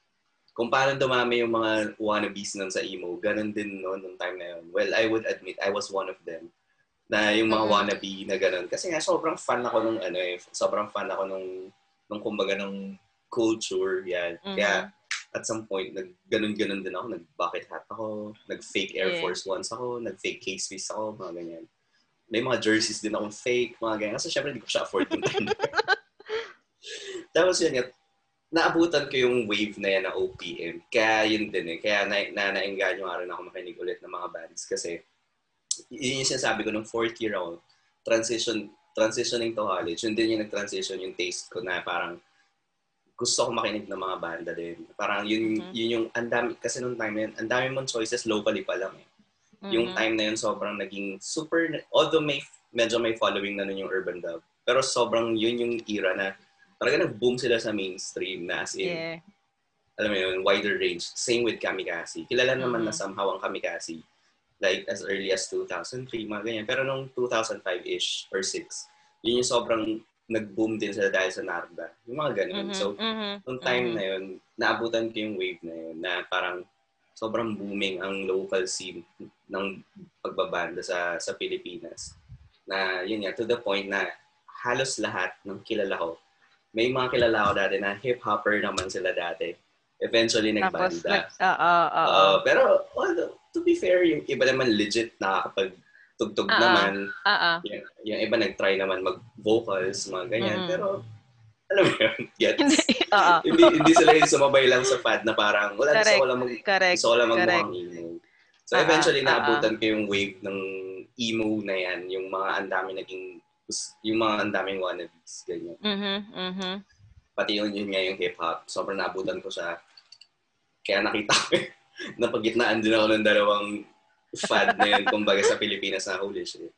Kung paano dumami yung mga wannabes nun sa emo, ganun din noon nung time na yun. Well, I would admit, I was one of them. Na yung mga
Mhm.
wannabe na ganun. Kasi nga, sobrang fan ako nung ano eh, sobrang fan ako nung, nung kumbaga nung culture, yan.
Mhm.
Kaya, at some point, nag ganun-ganun din ako. Nag-bucket hat ako, nag-fake Air
Yeah.
Force Ones ako, nag-fake case piece ako, mga ganyan. May mga jerseys din akong fake, mga ganyan. Kasi syempre, hindi ko siya afford yung time. Tapos yun, yun, naabutan ko yung wave na yan na OPM. Kaya yun din eh. Kaya na, na naengganyo nga rin ako makinig ulit ng mga bands. Kasi yun yung sinasabi ko nung fourth year ako, transition, transitioning to college, yun din yung nag-transition yung taste ko na parang gusto ko makinig ng mga banda din. Parang yun, mm-hmm. yun yung, andami, kasi nung time na yun, ang dami mong choices locally pa lang eh. Mm-hmm. Yung time na yun, sobrang naging super, although may, medyo may following na nun yung urban dub, pero sobrang yun yung era na, talaga nag-boom sila sa mainstream na as in, yeah. alam mo yun, wider range. Same with Kamikaze. Kilala mm-hmm. naman na somehow ang Kamikaze. Like, as early as 2003, mga ganyan. Pero nung 2005-ish or 6, yun yung sobrang nag-boom din sila dahil sa Narda. Yung mga ganun. Mm-hmm, so, mm-hmm, nung time mm-hmm. na yun, naabutan ko yung wave na yun na parang sobrang booming ang local scene ng pagbabanda sa sa Pilipinas. Na yun nga, to the point na halos lahat ng kilala ko, may mga kilala ko dati na hip-hopper naman sila dati. Eventually, nagbanda.
Oo, oo, oo.
Pero, well, to be fair, yung iba naman legit nakakapag tugtog uh-uh. naman.
Uh-uh.
Yung, yung iba nag-try naman mag-vocals, mga ganyan. Mm. Pero, alam mo yun, gets? hindi, uh-uh. hindi, hindi sila yung sumabay lang sa fad na parang, wala, Correct. gusto ko lang, mag,
Correct.
gusto ko lang magmukhang emo. So, uh-uh. eventually, naabutan uh-uh. ko yung wave ng emo na yan, yung mga ang dami naging, yung mga ang daming wannabes, ganyan.
Mm-hmm, mm-hmm.
Pati yun, yun nga yung hip-hop. Sobrang naabutan ko sa, kaya nakita ko na pagitnaan din ako ng dalawang fad na yun, kumbaga sa Pilipinas na holy shit.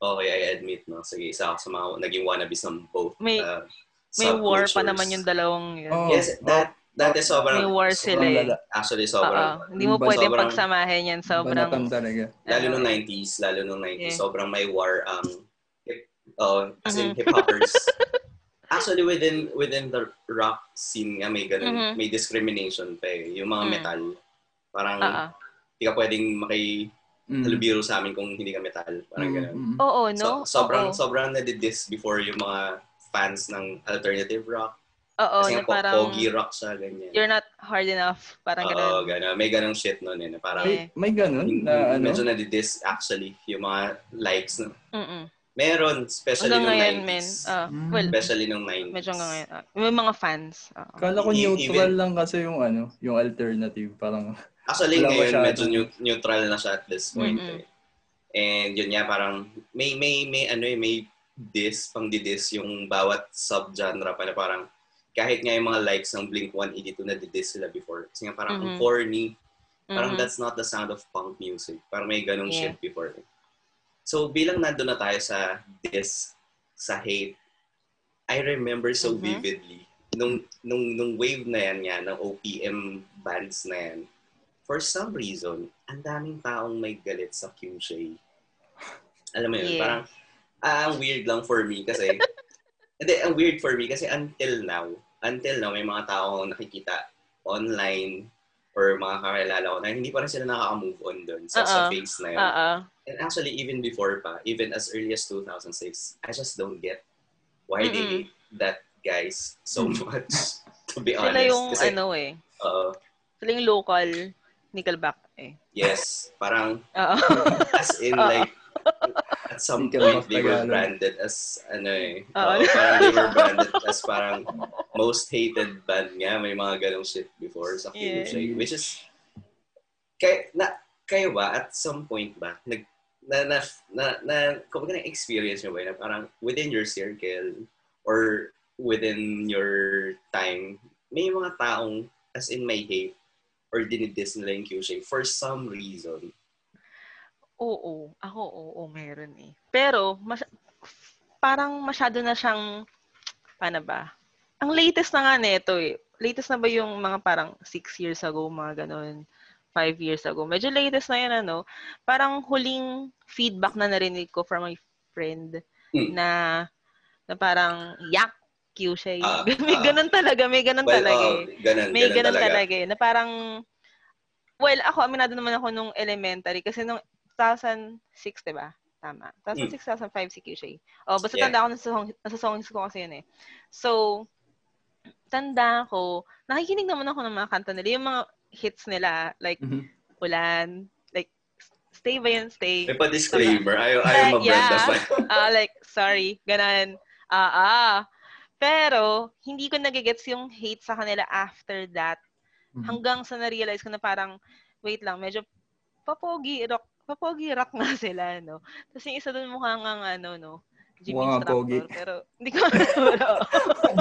Okay, I admit, no? Sige, isa ako sa mga naging wannabes ng both.
May, uh, may war pa naman yung dalawang yun.
Oh, yes, that, that is sobrang...
May war sila eh.
Actually, sobrang...
Uh-oh. Hindi mo pwedeng sobrang, pagsamahin yan. Sobrang...
talaga.
Lalo nung 90s, lalo nung 90s, yeah. sobrang may war. Um, hip, uh, as in mm-hmm. hip-hoppers. Actually, within within the rock scene nga, may ganun, mm-hmm. may discrimination pa eh. Yung mga mm. metal, parang... Uh-oh hindi ka pwedeng maki mm. halubiro sa amin kung hindi ka metal. Parang mm. gano'n.
Oo, no?
So, sobrang,
Oo.
sobrang nadidis before yung mga fans ng alternative rock.
Oo,
Kasi
na
nga,
parang...
pogi rock siya, ganyan.
You're not hard enough. Parang
Oo,
gano'n.
gano'n. May ganong shit noon eh. Na parang,
May, may ganun na ano?
Medyo nadidis actually yung mga likes. No?
Mm-mm.
Meron, especially
Hanggang
nung
ngayon,
90s.
men. Uh, well,
especially nung 90s.
medyo hanggang ngayon. Uh, may mga fans. Uh,
Kala ko neutral Even, lang kasi yung ano, yung alternative. Parang
Actually, Wala ngayon, medyo neutral na siya at this point. Mm-hmm. Eh. And yun nga, parang may, may, may, ano eh, may dis, pang didis yung bawat sub-genre pa na parang kahit nga yung mga likes ng Blink-182 na didis sila before. Kasi nga parang mm-hmm. corny. Parang mm-hmm. that's not the sound of punk music. Parang may ganong yeah. shit before. So bilang nandun na tayo sa dis, sa hate, I remember so mm-hmm. vividly nung, nung, nung wave na yan nga, ng OPM bands na yan, for some reason, ang daming taong may galit sa QShay. Alam mo yun, yeah. parang, ah, ang weird lang for me kasi, hindi, ang weird for me kasi until now, until now, may mga tao nakikita online or mga kakilala ko na hindi pa rin sila nakaka-move on doon sa, uh-uh. sa face na yun.
Uh-uh.
And actually, even before pa, even as early as 2006, I just don't get why Mm-mm. they hate that guys so much, to be honest.
Sila yung Kasi, ano eh.
Uh,
sila yung local Nickelback eh.
Yes, parang
Oo.
as in like at some point they were branded as ano eh. Uh, parang they were branded as parang most hated band nga. May mga ganong shit before sa yeah. Shake, which is kay na kayo ba at some point ba nag na na na, na kumbaga na experience nyo ba na parang within your circle or within your time may mga taong as in may hate or dinidis nila yung QShay for some reason.
Oo. Ako, oo, meron eh. Pero, mas, parang masyado na siyang, paano ba? Ang latest na nga nito eh. Latest na ba yung mga parang six years ago, mga ganun, five years ago. Medyo latest na yan, ano. Parang huling feedback na narinig ko from my friend hmm. na na parang yak Q siya. Uh, may uh, ganun talaga, may ganun well, talaga. Uh,
ganun,
may ganun,
ganun talaga.
talaga eh, na parang well, ako aminado naman ako nung elementary kasi nung 2006, 'di ba? Tama. 2006, mm. 2005 si Q siya. Oh, basta yeah. tanda ako nasa song, nasa songs ko kasi yun eh. So, tanda ko, nakikinig naman ako ng mga kanta nila, yung mga hits nila, like, mm-hmm. Ulan, like, Stay ba yun? Stay.
May pa-disclaimer. Ayaw, ayaw uh, ma-brand
yeah. uh, like, sorry, ganan. Ah, uh, ah. Pero, hindi ko nagigets yung hate sa kanila after that.
Mhm.
Hanggang sa na-realize ko na parang, wait lang, medyo papogi rock, papogi rock nga sila, no? Tapos yung isa doon mukha nga ano, no?
Nga
instructor.
pogi.
Pero, hindi ko alam.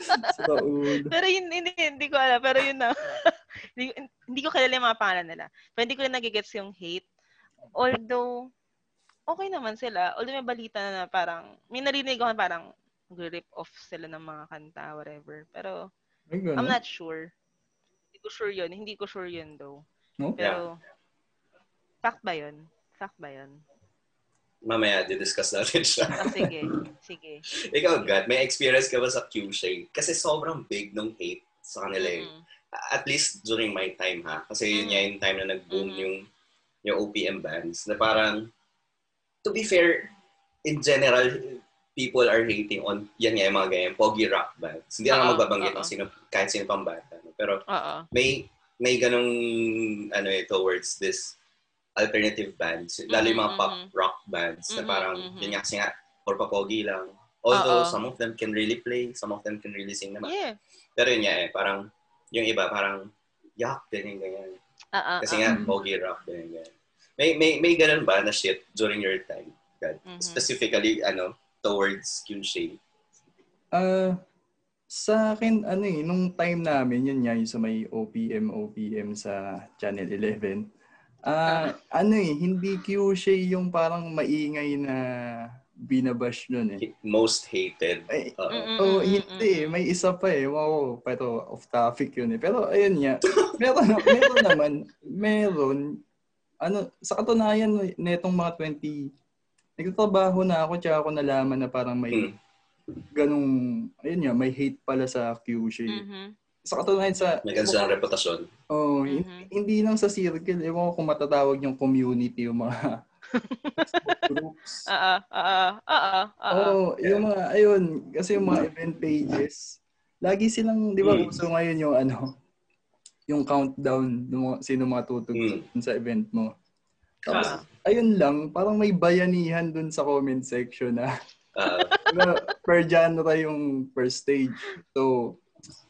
Sa ulo.
pero yun, hindi, hindi ko alam. Pero yun na. hindi, hindi ko kilala yung mga pangalan nila. Pero hindi ko rin nagigets yung hate. Although, okay naman sila. Although may balita na, na parang, may narinig ko na parang rip off sila ng mga kanta, whatever. Pero,
Ay,
I'm not sure. Hindi ko sure yun. Hindi ko sure yun, though.
No?
Pero, fact ba yun? Fact ba yun?
Mamaya, didiscuss natin siya.
Ah, sige. Sige.
Ikaw, God, may experience ka ba sa Q-Shade? Kasi sobrang big nung hate sa kanila eh.
Mm.
At least during my time ha. Kasi yun
Mm.
nga yung time na nag-boom
Mm.
yung yung OPM bands. Na parang, to be fair, in general, people are hating on, yan nga yung mga ganyan, pogi rock bands. Hindi ako
Oo,
magbabanggit ng sino, kahit sino pang banda. no? Pero
Oo.
may may ganong ano eh, towards this alternative bands. Lalo yung mga pop
Mhm,
rock bands na
Mhm,
parang,
mhm.
yun nga kasi nga, for papogi lang. Although
Oo.
some of them can really play, some of them can really sing naman.
Yeah.
Pero yun nga eh, parang, yung iba parang, yak, ganyan, ganyan.
Ah,
Kasi nga,
Mm.
pogi rock, ganyan, ganyan. May, may, may ganun ba na shit during your time? God?
Mhm.
Specifically, ano, towards Q-Shade?
Ah, sa akin, ano eh, nung time namin, yun nga, yung sa may OPM, OPM sa Channel 11. Ah, ano eh, hindi Q-Shay yung parang maingay na binabash nun eh.
Most hated.
Ay. Oh, hindi eh. May isa pa eh. Wow, pero off topic yun eh. Pero ayun nga. meron, meron naman, meron, ano, sa katunayan netong mga 20, nagtatrabaho na ako tsaka ako nalaman na parang may
Mm.
ganong, ayun nga, may hate pala sa QC.
Mhm.
Sa katunayan sa,
May ganun silang reputasyon.
oh,
Mhm.
hindi, hindi lang sa circle, ewan ko kung matatawag yung community, yung mga groups.
Oo, oo, oo, oo.
Oo, yung mga, ayun, kasi yung mga event pages, lagi silang, di ba,
Mm.
uso ngayon yung ano, yung countdown ng mga, sino mga tutugtog
Mm.
sa event mo. Tapos,
Ah.
ayun lang, parang may bayanihan dun sa comment section na,
Ah,
diba, per genre yung per stage. So,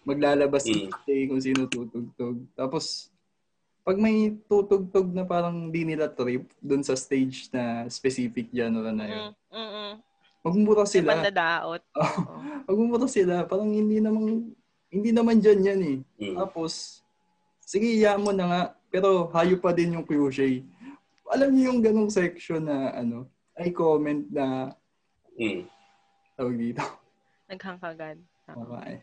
maglalabas
Mm.
kung sino tutugtog. Tapos, pag may tutugtog na parang di nila trip dun sa stage na specific genre na yun,
Mm, mm, mm.
magmura
May
sila.
pandadaot.
Oh, magmumura sila. Parang hindi naman, hindi naman dyan yan eh.
mm.
Tapos, sige, iya mo na nga. Pero hayo pa din yung crochet. Alam niyo yung ganong section na ano, ay comment na
Mm.
tawag dito.
Naghangkagad. Oo.
Okay.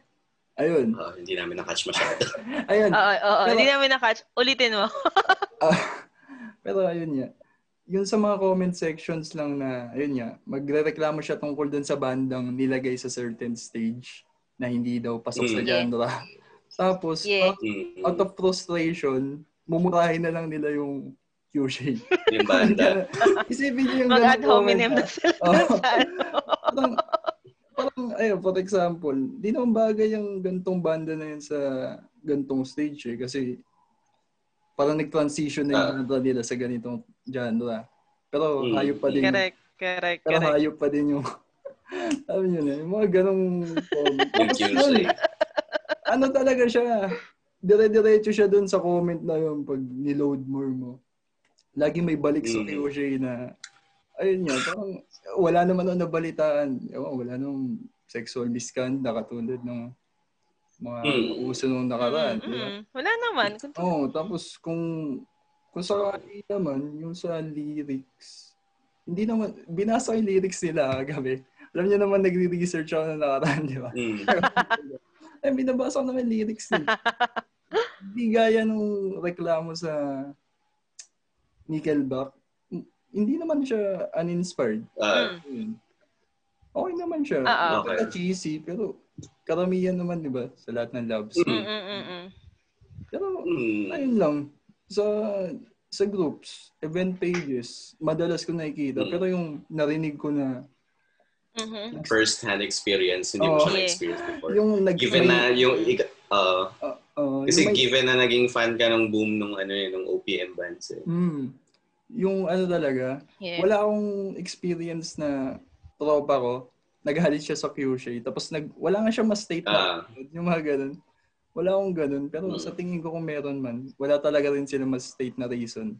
Ayun.
Ah, hindi namin na-catch masyado.
Ayun.
Oo, oo.
Pero-
Hindi namin na-catch. Ulitin mo.
Ah, pero ayun nga. Yun sa mga comment sections lang na, ayun nga, magrereklamo siya tungkol dun sa bandang nilagay sa certain stage na hindi daw pasok sa
Mm.
genre. Tapos,
Yeah.
out, out of frustration, mumurahin na lang nila yung Q-shade.
Yung banda.
Isipin niyo yung
Mag-ad
ganung
hominem na sila. Sa ano.
parang, parang, ayun, for example, di naman bagay yung gantong banda na yun sa gantong stage eh. Kasi parang nag-transition na yung genre nila sa ganitong genre. Pero
Mm.
hayop pa din.
Correct, correct,
Pero
correct.
hayop pa din yung sabi niyo na, yung mga ganong.
Yung Q-Shade.
Ano talaga siya, dire-diretso siya dun sa comment na yun pag niload more mo. Lagi may balik sa
Mm.
QJ na, ayun nga, parang wala naman ako nabalitaan. Ewan, wala nung sexual misconduct katulad ng mga
Mm.
uso nung nakaraan.
Mm, mm. Wala naman. Kung
Oo, oh, tapos kung kung sakali naman, yung sa lyrics, hindi naman, binasa ko yung lyrics nila kagabi. Alam niyo naman, nagre-research ako na nakaraan, di ba?
Mm.
Eh, binabasa ko naman lyrics nila. Hindi gaya nung reklamo sa Nickelback. Hindi naman siya uninspired.
Ah,
Yun. Okay naman siya.
Oo.
Okay. cheesy, pero karamihan naman, di ba? Sa lahat ng love
Mm,
song.
mm, mm, mm.
Pero,
mm.
ayun lang. Sa sa groups, event pages, madalas ko nakikita.
Mm.
Pero yung narinig ko na,
Mhm.
First-hand experience, hindi mo
Oo.
siya
Yeah.
na-experience before.
yung nag
Given na yung, ah,
uh, uh,
kasi
yung may-
given na naging fan ka ng boom nung ano eh, nung OPM bands eh.
Hmm. Yung ano talaga,
Yeah.
wala akong experience na tropa ko naghalit siya sa Q-Shay. Tapos nag, wala nga siya ma-state
Ah.
na. Yung mga ganun. Wala akong ganun. Pero
Mm.
sa tingin ko kung meron man, wala talaga rin sila mas-state na reason.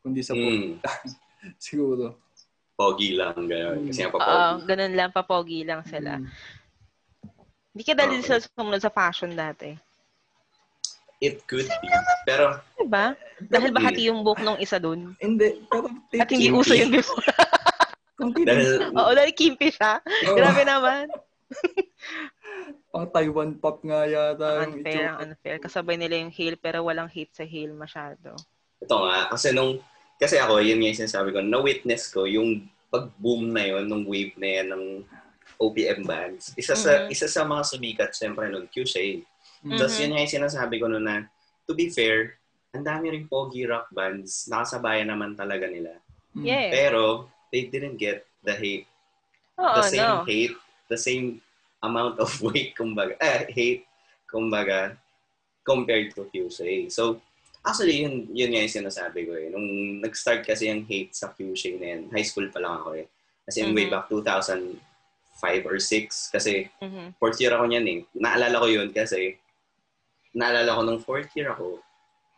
Kundi sa
Mm.
Siguro.
Pogi lang, gano'n. Kasi nga
Oo,
papogi.
ganun lang, papogi lang sila.
Mm.
Hindi ka dali
Okay.
sila sumunod sa fashion dati.
It could be. Pero,
Diba? Dahil
Mm.
bahati yung book nung isa dun.
Hindi. Pero
At hindi
Kimpi.
uso yun before.
dahil,
Oo, dahil kimpi siya.
Oo.
Grabe naman.
pang Taiwan pop nga yata yung
Unfair,
itsura.
unfair. Kasabay nila yung heel pero walang hate sa heel masyado.
ito nga, kasi nung, kasi ako, yun nga yung sinasabi ko, na-witness ko yung pag-boom na yun, nung wave na yan ng OPM bands. Isa sa
Mhm.
isa sa mga sumikat, syempre, nun, Q-Shade.
Mm.
Tapos yun nga yung sinasabi ko noon na, to be fair, ang dami rin pogi rock bands, nakasabayan naman talaga nila.
Mm.
Yeah.
Pero, they didn't get the hate,
Oo,
the same
no.
hate, the same amount of weight, kumbaga, eh, hate, kumbaga, compared to QC. So, actually, yun, yun nga yung sinasabi ko eh. Nung nag-start kasi yung hate sa QC na yun, high school pa lang ako eh. Kasi in way back 2005 or 6, kasi
Mhm.
fourth year ako niyan eh. Naalala ko yun kasi naalala ko nung fourth year ako,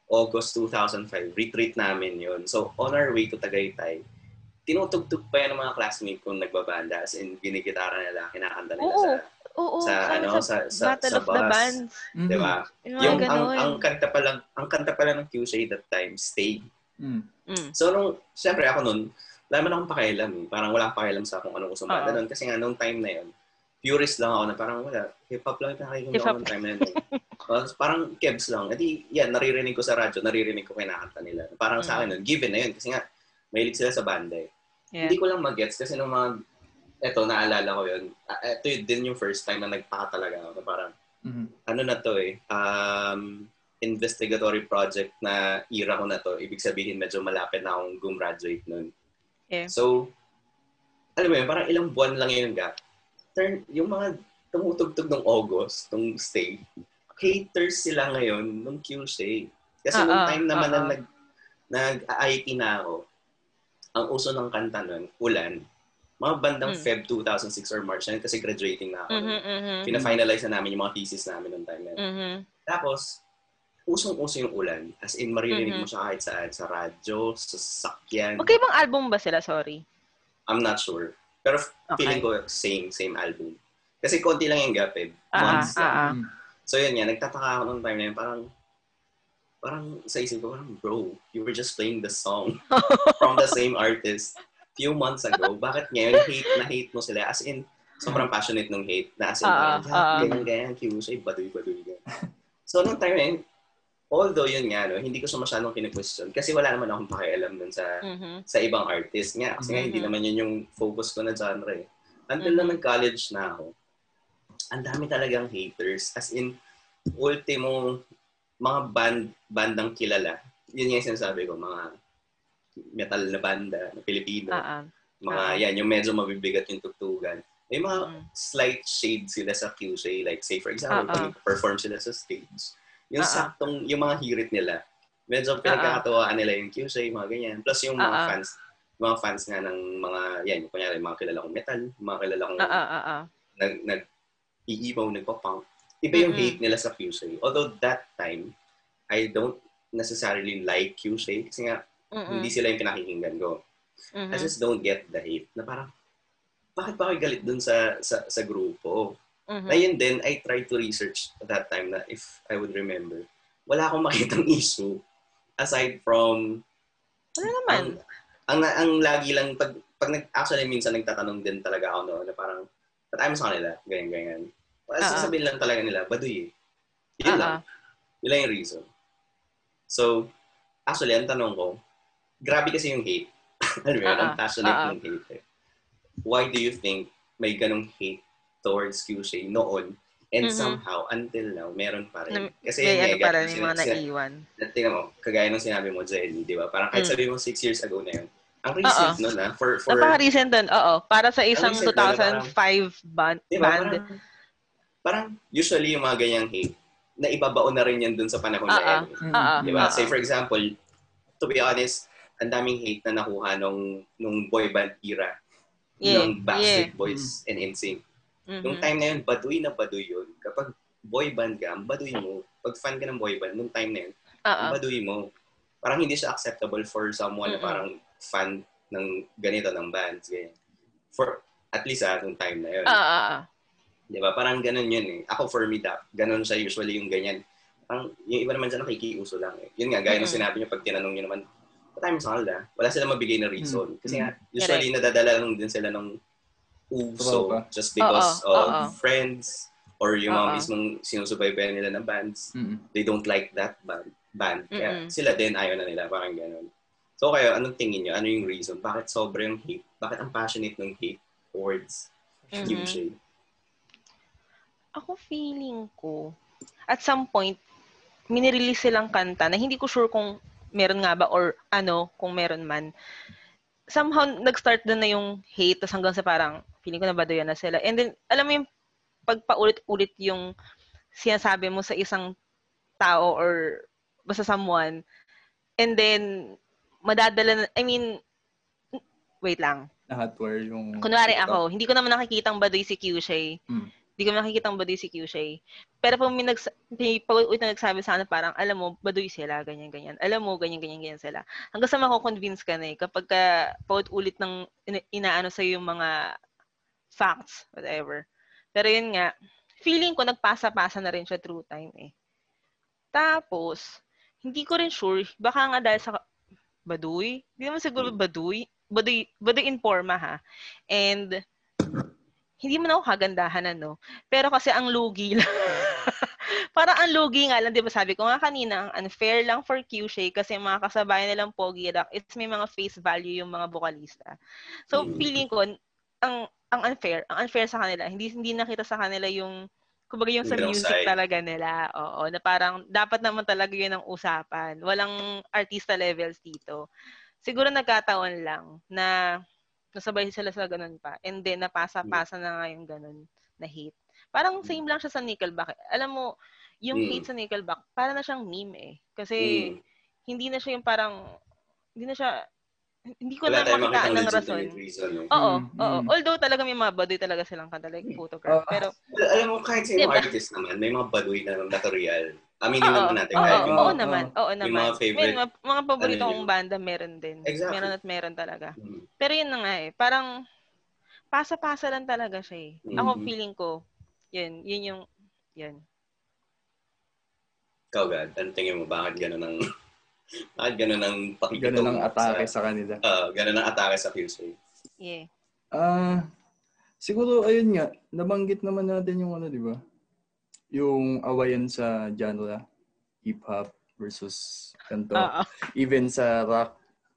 August 2005, retreat namin yun. So, on our way to Tagaytay, tinutugtog pa yan ng mga classmate kong nagbabanda as in ginigitara nila, kinakanta nila
Oo.
sa,
Oo,
sa, ano, sa, sa,
Battle
sa
of the
bus.
Bands.
Mm.
Di ba?
Yung
Yung, ang, ang kanta pa lang, ang kanta pa lang ng QC that time, Stay.
Mm.
Mm.
So, nung, syempre ako nun, wala man akong pakialam eh. Parang wala akong pakialam sa kung usong banda
Oo.
nun. Kasi nga, nung time na yun, purist lang ako na parang wala. Hip-hop lang yung nakikita ko nung time na yun. Tapos parang kebs lang. Edi, yan, naririnig ko sa radyo, naririnig ko kinakanta nila. Parang sa akin nun, given na yun. Kasi nga, mahilig sila sa banda eh.
Yeah.
Hindi ko lang mag-gets kasi nung mga, eto, naalala ko yun. Ito yun din yung first time na nagpaka talaga ako. Na parang,
Mhm.
ano na to eh, um, investigatory project na era ko na to. Ibig sabihin, medyo malapit na akong gumraduate nun.
Yeah.
So, alam mo yun, parang ilang buwan lang yung gap. Turn, yung mga tumutugtog ng August, nung stay, haters sila ngayon nung QC. Kasi nung
Ah, ah,
time naman na
ah, ah.
nag, nag-IT na ako, ang uso ng kanta nun, Ulan, mga bandang
Mm.
Feb 2006 or March na yun kasi graduating na ako.
Mhm,
nun.
mhm.
Pina-finalize na namin yung mga thesis namin nung time na yun.
Mhm.
Tapos, usong-uso yung ulan. As in, maririnig
Mhm.
mo siya kahit saan. Sa radyo, sa sakyan.
Magkaibang album ba sila? Sorry.
I'm not sure. Pero
Okay.
feeling ko same, same album. Kasi konti lang yung gap eh.
Ah,
Months lang.
ah, ah.
Mm.
So yun nga, nagtataka ako nung time na yun. Parang, parang sa isip ko, parang, bro, you were just playing the song from the same artist few months ago. Bakit ngayon hate na hate mo sila? As in, sobrang passionate nung hate. Na as in, parang,
ah.
ganyan, ganyan, QC, baduy, baduy, ganyan. So, nung time na yun, although yun nga, no, hindi ko siya masyadong kine-question kasi wala naman akong pakialam dun sa
Mhm.
sa ibang artist nga. Kasi nga, hindi
Mhm.
naman yun yung focus ko na genre eh. Until na
Mhm.
nag-college na ako, ang dami talagang haters. As in, ultimo, mga band, bandang kilala. Yun yung sinasabi ko, mga metal na banda na Pilipino.
Ah.
mga
ah.
yan, yung medyo mabibigat yung tugtugan. May mga
Mm.
slight shade sila sa QC. Like, say for example,
ah.
pag perform sila sa stage, yung
ah.
saktong, yung mga hirit nila, medyo pinagkakatuwaan nila yung QC, mga ganyan. Plus yung mga
ah.
fans, mga fans nga ng mga, yan, yung kunyari, mga kilala kong metal, mga kilala kong
ah.
nag, nag iibaw, nagpa-punk. Iba yung
Mm-mm.
hate nila sa QC. Although that time, I don't necessarily like QC kasi nga,
Mhm.
hindi sila yung pinakikinggan ko.
Mhm.
I just don't get the hate. Na parang, bakit ba kayo galit dun sa, sa, sa grupo?
Mhm.
Na yun din, I tried to research at that time na if I would remember, wala akong makitang issue aside from
Ano naman?
ang, ang, ang lagi lang, pag, pag nag, actually minsan nagtatanong din talaga ako noon na parang, ayaw mo sa kanila? Ganyan, ganyan. Well,
ah.
sasabihin lang talaga nila, baduy eh. Yun
Ah,
lang. Yun lang yung reason. So, actually, ang tanong ko, grabe kasi yung hate. Alam mo yun,
Ah,
ang
ah.
passionate
Ah, ah.
yung hate. Eh. Why do you think may ganong hate towards QC noon and
Mhm.
somehow, until now, meron pa rin?
Na-
Kasi
May
yun
ano para
sina-
yung mga naiwan.
na- tingnan mo, kagaya ng sinabi mo, Jelly, di ba? Parang kahit
Mm.
sabi mo six years ago na yun, ang recent nun ah, for, for,
Napaka-recent dun. Oo. Para sa isang
recent na,
2005 band.
di ba?
band.
Parang, parang usually yung mga ganyang hate, na ibabaon na rin yan dun sa panahon na
Ah.
Mm.
Ah, ah.
Di ba?
Ah,
Say
ah.
for example, to be honest, ang daming hate na nakuha nung, nung boy band era.
Yeah.
ng Backstreet Boys and NSYNC.
Mhm.
Nung time na yun, baduy na baduy yun. Kapag boy band ka, ang baduy mo. Pag fan ka ng boy band, nung time na yun, ang baduy mo. Parang hindi siya acceptable for someone na
Mm-mm.
parang fan ng ganito ng bands. Ganyan. For, at least ah, nung time na yun.
Oo.
Di ba? Parang ganun yun eh. Ako for me, da, ganun siya usually yung ganyan. Parang yung iba naman dyan nakikiuso lang eh. Yun nga, gaya nung
Mm.
sinabi niyo pag tinanong niyo naman, what time is Alda? Wala sila mabigay na reason.
Mm.
Kasi nga, usually nadadala lang din sila ng uso
Tropa.
just because
Oo,
of
oo.
friends or yung mga mismong sinusubaybayan nila na bands.
Mm.
They don't like that band. band. Kaya
Mm-mm.
sila din ayaw na nila. Parang ganun. So kayo, anong tingin niyo? Ano yung reason? Bakit sobrang hate? Bakit ang passionate ng hate towards
Mhm.
Q-Shade?
Ako feeling ko, at some point, minirelease silang kanta na hindi ko sure kung meron nga ba or ano, kung meron man. Somehow, nag-start doon na yung hate, tas hanggang sa parang, feeling ko na baduyan na sila. And then, alam mo yung pagpaulit-ulit yung sinasabi mo sa isang tao or basta someone, and then, madadala na, I mean, wait lang.
Na-hotware yung...
Kunwari ako, hindi ko naman nakikitang baduy si Kyushay.
Mm.
Hindi ko nakikitang baduy si Kyushay. Pero pag may, nags- may paulit na nagsabi sa akin, parang, alam mo, baduy sila, ganyan, ganyan. Alam mo, ganyan, ganyan, ganyan sila. Hanggang sa mako-convince ka na eh. Kapag ka paulit-ulit ng ina- inaano sa yung mga facts, whatever. Pero yun nga, feeling ko nagpasa-pasa na rin siya through time eh. Tapos, hindi ko rin sure, baka nga dahil sa baduy, hindi naman siguro baduy, baduy, baduy in forma ha. And, hindi man ako kagandahan ano. Pero kasi ang lugi lang. Parang ang lugi nga lang, di ba sabi ko nga kanina, ang unfair lang for Q-Shake kasi mga kasabayan nilang Pogi Rock, it's may mga face value yung mga vokalista. So,
Mm.
feeling ko, ang ang unfair, ang unfair sa kanila, hindi hindi nakita sa kanila yung kumbaga yung sa music
side.
talaga nila. Oo, na parang dapat naman talaga yun ang usapan. Walang artista levels dito. Siguro nagkataon lang na nasabay sila sa ganun pa. And then, napasa-pasa na nga yung ganun na hate. Parang same lang siya sa Nickelback. Alam mo, yung
Mm.
hate sa Nickelback, para na siyang meme eh. Kasi,
Mm.
hindi na siya yung parang, hindi na siya, hindi ko
Wala
na
makita
ng rason.
reason. No?
Oo,
Mm,
oo.
mm.
Although talaga may mga baduy talaga silang kanta, like photograph.
Ah,
Pero,
Al- Alam mo, kahit sa ibang
Diba?
artist naman, may mga baduy na material. Aminin
oo,
naman natin.
oo,
kahit
oo,
yung
oo
mga,
naman, oo
yung
naman.
mga favorite,
May, mga, mga paborito
ano
kong
yun?
banda, meron din.
Exactly.
Meron at meron talaga.
Mm.
Pero yun na nga eh, parang pasa-pasa lang talaga siya eh. Ako
Mhm.
feeling ko, yun, yun yung, yun.
Ikaw, Gad, ano tingin mo? Bakit gano'n ang, bakit gano'n ang pakikitong
Ganun ang atake sa kanila.
Uh, gano'n ang atake sa QC.
Yeah.
Ah, siguro ayun nga, nabanggit naman natin yung ano, 'di ba? Yung awayan sa genre hip hop versus kanto.
Oo.
Even sa rock,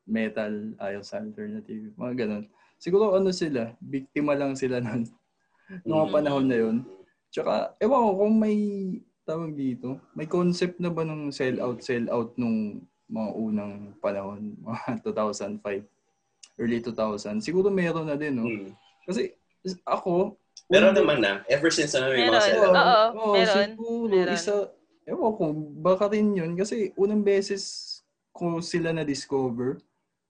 metal, ayaw sa alternative, mga ganun. Siguro ano sila, biktima lang sila nun. Noong
Mm.
panahon na yun. Tsaka, ewan ko kung may tawag dito, may concept na ba ng sell out, sell out nung mga unang panahon, mga 2005, early 2000. Siguro meron na din, no?
Mm.
Kasi ako, Unang-
naman na, ever since ano may mga
Meron.
sell-out.
Oo,
oo,
meron.
siguro,
Meron.
isa, ewan ko, baka rin yun. Kasi unang beses ko sila na-discover,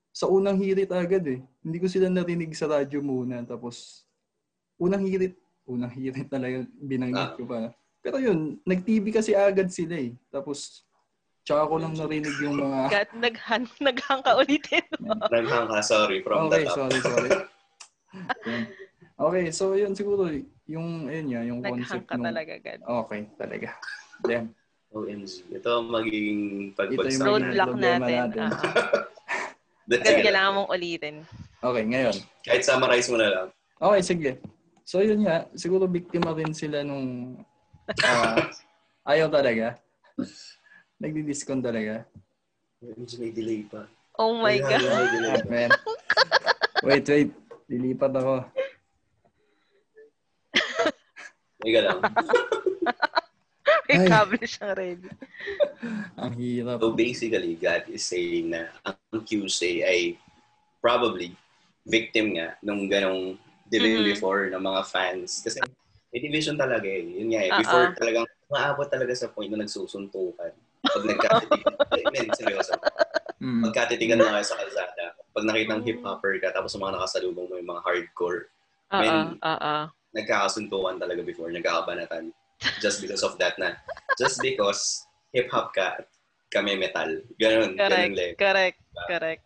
sa unang hirit agad eh. Hindi ko sila narinig sa radyo muna. Tapos, unang hirit, unang hirit talaga, binanggit
Ah.
ko pa. Pero yun, nag-TV kasi agad sila eh. Tapos, tsaka ko lang narinig yung mga...
Gat, naghan, naghang ka ulitin.
Naghang ka, sorry, from
okay,
the top.
sorry, sorry. Yun. okay, so yun siguro, yung, ayun nga, yung concept
ka
nung...
talaga, Gad.
Okay, talaga. Damn.
OMG. Ito ang magiging
Ito
pagbagsak.
yung
Roadblock natin.
natin.
Gad,
it.
kailangan mong ulitin.
Okay, ngayon.
Kahit summarize mo na lang.
Okay, sige. So yun nga, siguro biktima rin sila nung ah, ayaw talaga. Nagdi-discount talaga.
OMG, may delay pa.
Oh my
Ay,
God.
ay, may delay pa.
man. Wait, wait. Lilipat ako.
Teka lang.
May
Ay.
cable siyang ready.
Ang hirap.
So basically, God is saying na ang QC ay probably victim nga nung ganong division
Mhm.
before ng mga fans. Kasi may division talaga eh. Yun nga eh. Before talagang maabot talaga sa point na nagsusuntukan. Pag nagkatitigan, I mean, seryoso.
Mm.
Magkatitigan na kayo sa kalsada. pag nakita ng hip-hopper ka, tapos mga nakasalubong mo yung mga hardcore,
Oo,
When-
oo.
Nagkakasuntukan talaga before, nagkakabanatan. Just because of that na. Just because hip-hop ka at kami metal. Ganun, ganun
Correct,
lang.
correct, correct.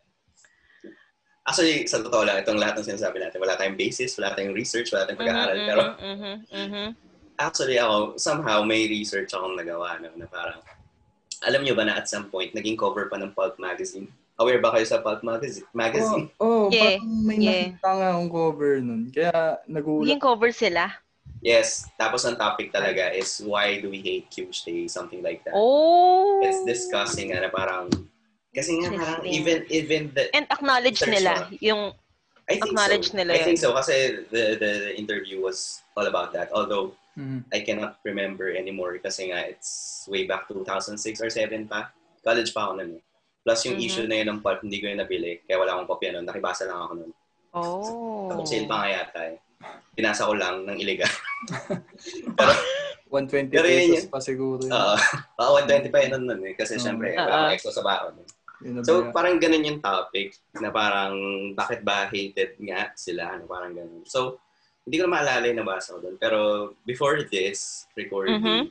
Actually, sa totoo lang, itong lahat ng sinasabi natin, wala tayong basis, wala tayong research, wala tayong pag-aaral.
Mhm,
Pero
mhm, mhm.
actually ako, somehow may research akong nagawa no, na parang, alam nyo ba na at some point, naging cover pa ng Pulp Magazine? Aware ba kayo sa Pulp Magazine? magazine?
Oh, oh
Yeah,
parang may
yeah.
nakita nga akong cover nun. Kaya nagulat.
Naging cover sila.
Yes. Tapos ang topic talaga is why do we hate Tuesday? Something like that.
Oh!
It's discussing nga na parang, kasi nga parang even, even the,
And acknowledge nila yung
I think
Acknowledge
so.
nila
I
yun.
think so kasi the, the the interview was all about that. Although
Mhm.
I cannot remember anymore kasi nga it's way back 2006 or 7 pa. College pa ako nun. Plus yung
Mhm.
issue na yun ng pulp, hindi ko yun nabili. Kaya wala akong kopya nun. Nakibasa lang ako nun.
Oh.
Tapos sale pa nga yata eh. Pinasa ko lang ng illegal.
120
Pero yun
pesos pa siguro. yun.
Oo. Baka 120 pa yun nun, nun eh. Kasi
Oo.
syempre, wala akong extra sa baon. eh.
Yun na
So, parang ganun yung topic na parang bakit ba hated nga sila, ano, parang ganun. So, hindi ko na maalala yung nabasa ko doon. Pero before this recording,
Mhm.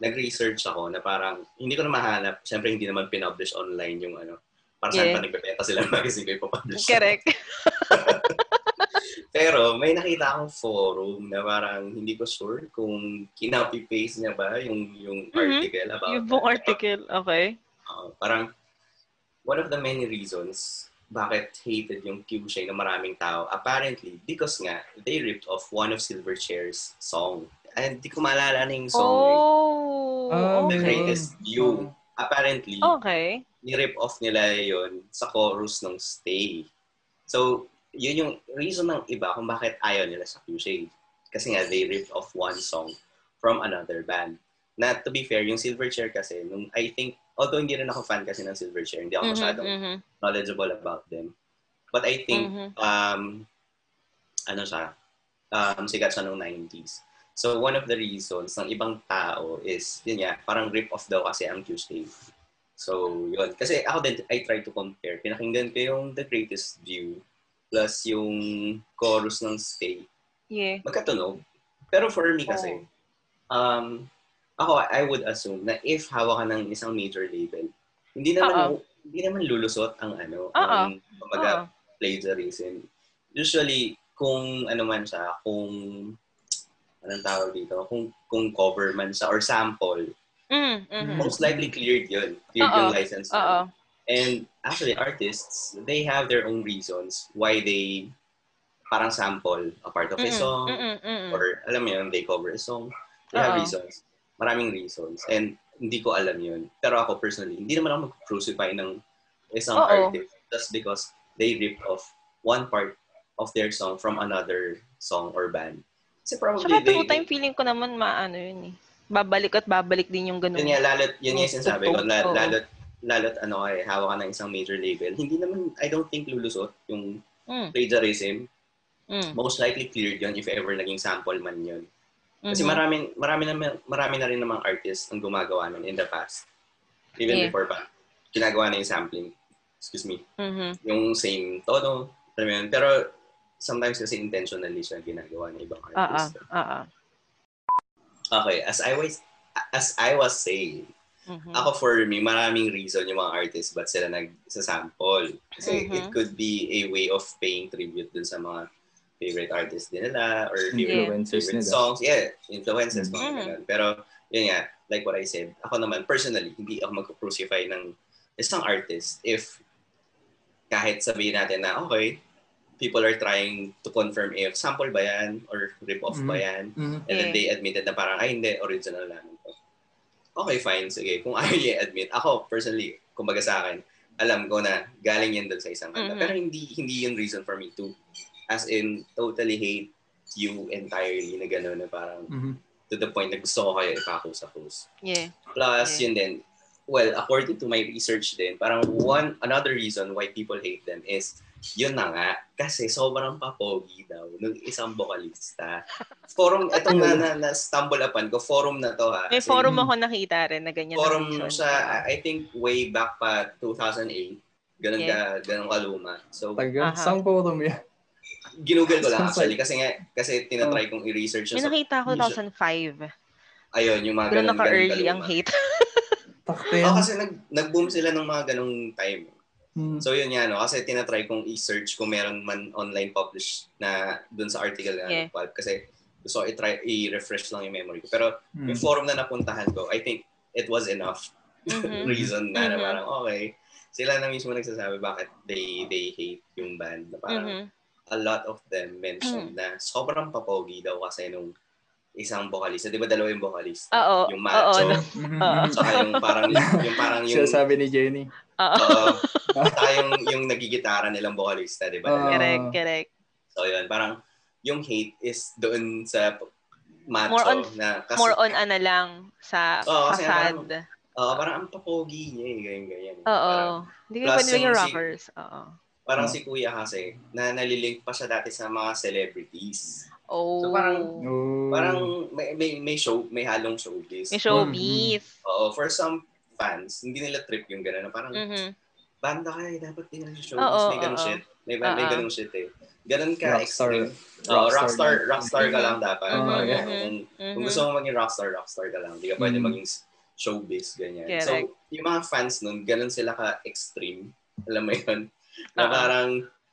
Nag-research ako na parang hindi ko na mahanap. Siyempre, hindi naman pinublish online yung ano. Para saan
Yeah.
pa nagbebenta sila ng magazine ko ipapublish.
Correct.
Pero may nakita akong forum na parang hindi ko sure kung kinopy-paste niya ba yung, yung
Mhm.
article about
Yung buong article. Okay.
Oo, parang one of the many reasons bakit hated yung Kyushay ng maraming tao, apparently, because nga, they ripped off one of Silverchair's song. And di ko maalala na yung song. eh.
Oh.
The
may-
okay.
Greatest View. Apparently,
Okay.
ni-rip off nila yon sa chorus ng Stay. So, yun yung reason ng iba kung bakit ayaw nila sa Kyushay. Kasi nga, they ripped off one song from another band. Na to be fair, yung Silverchair kasi, nung I think, although hindi rin ako fan kasi ng Silverchair, hindi ako
Mhm,
masyadong
mhm,
knowledgeable about them. But I think,
mhm.
um, ano siya, um, sikat siya noong 90s. So, one of the reasons ng ibang tao is, yun nga, parang rip-off daw kasi ang Tuesday. So, yun. Kasi ako din, I try to compare. Pinakinggan ko yung The Greatest View plus yung chorus ng Stay.
Yeah.
Magkatunog. Pero for me kasi, um, ako, I would assume na if hawak ka ng isang major label, hindi naman, hindi naman lulusot ang ano,
Oo.
ang kumbaga, plagiarism. Usually, kung ano man siya, kung anong tawag dito, kung kung cover man siya or sample,
Mm, mhm.
most likely cleared yun. Cleared
Oo.
yung license.
Oo.
And actually, artists, they have their own reasons why they parang sample a part of a
Mm-mm,
song
mm-mm.
or alam mo yun, they cover a song. They have
Oo.
reasons. Maraming reasons. And hindi ko alam yun. Pero ako personally, hindi naman ako mag-crucify ng isang
Oo.
artist just because they ripped off one part of their song from another song or band. Kasi probably
Tsaka
they...
time feeling ko naman maano yun eh. Babalik at babalik din yung ganun.
Yun nga, lalot, yun nga yung sinasabi ko, la-
Oo.
lalot, lalot ano ay hawak ka ng isang major label. Hindi naman, I don't think lulusot yung
Mm,
plagiarism.
mm,
Most likely cleared yun if ever naging sample man yun. Kasi
mhm.
maraming marami na marami na rin namang artists ang gumagawa nun in the past. Even
Yeah.
before pa. Ginagawa na yung sampling. Excuse me.
Mhm.
Yung same tono. alam mo yun. Pero sometimes kasi intentionally siya ginagawa ng ibang
Ah, ah,
artists.
ah, ah.
Okay, as I was as I was saying,
Mhm.
ako for me, maraming reason yung mga artists ba't sila nagsasample. Kasi
Mhm.
it could be a way of paying tribute dun sa mga favorite artists din nila or favorite
Influencers
favorite
nila.
songs. Yeah, influences, mga
Mhm.
ganun. Pero, yun nga, like what I said, ako naman, personally, hindi ako mag-crucify ng isang artist if kahit sabihin natin na, okay, people are trying to confirm if sample ba yan or rip-off ba
Mhm.
yan.
Mhm.
And then they admitted na parang, ay hindi, original namin to. Okay, fine. Sige, kung ayaw niya admit. Ako, personally, kumbaga sa akin, alam ko na galing yan dun sa isang kanta.
Mhm.
Pero hindi hindi yung reason for me to, as in, totally hate you entirely na gano'n na parang
Mhm.
to the point na gusto ko kayo ipakus-akus.
Yeah.
Plus,
Yeah.
yun din, well, according to my research din, parang one, another reason why people hate them is, yun na nga, kasi sobrang papogi daw ng isang vocalista. Forum, etong na, na, na stumble upon ko, forum na to ha.
May forum ako nakita rin na ganyan. na
Forum
reason.
siya, I think way back pa 2008, Ganun
Yeah.
ka, ganun kaluma. So,
Taga,
Aha.
saan forum yan?
ginugol ko lang actually kasi nga, kasi tinatry kong i-research sa-
nakita ko
usual-
2005.
Ayun, yung mga
Ganun
ganun,
naka-early
ganun
ang hate.
Oh,
yan.
kasi nag, nag-boom sila ng mga ganung time.
Hmm.
So yun nga, no? kasi tinatry kong i-search kung meron man online published na dun sa article na
Yeah.
Pulp kasi gusto ko i-try, i-refresh lang yung memory ko. Pero
Hmm.
yung forum na napuntahan ko, I think it was enough
Mhm.
reason na, na
Mhm.
parang okay, sila na mismo nagsasabi bakit they they hate yung band. Na parang
Mhm.
a lot of them mentioned na sobrang papogi daw kasi nung isang vocalista. Di ba dalawa yung vocalista?
Oo.
Yung
Oo.
macho.
no.
Mhm.
Oo.
Saka yung parang, yung parang yung,
Siya sabi ni Jenny.
Oo.
Oo. Saka yung, yung nagigitara nilang vocalista, di ba?
Oo.
Correct, correct.
so yun, parang yung hate is doon sa macho
More on-
na kasi,
More on ano lang sa
Oo, kasi
facade.
Oo, parang ang papogi niya eh, ganyan, ganyan.
Oo.
Parang,
Hindi ko pwede
yung
rockers. Oo.
parang
Oo.
si Kuya kasi, na nalilink pa siya dati sa mga celebrities.
Oh.
So, parang-
Oh.
Parang may, may, may show, may halong showbiz.
may showbiz.
Oo, for some fans, hindi nila trip yung gano'n. Parang,
Mhm.
banda ka eh, dapat din sa showbiz.
Oo,
may ganun
oo.
shit. May, may
Oo.
ganun shit eh. Ganun ka
Rockstar.
extreme. Oo,
Rockstar
rockstar, rockstar ka lang dapat.
Oo,
Parang
yeah.
kung,
Mhm.
kung gusto mo maging rockstar, rockstar ka lang. Hindi ka pwede
Mhm.
maging showbiz, ganyan.
Correct.
So, yung mga fans nun, ganun sila ka-extreme. Alam mo yun? Na
Oo.
parang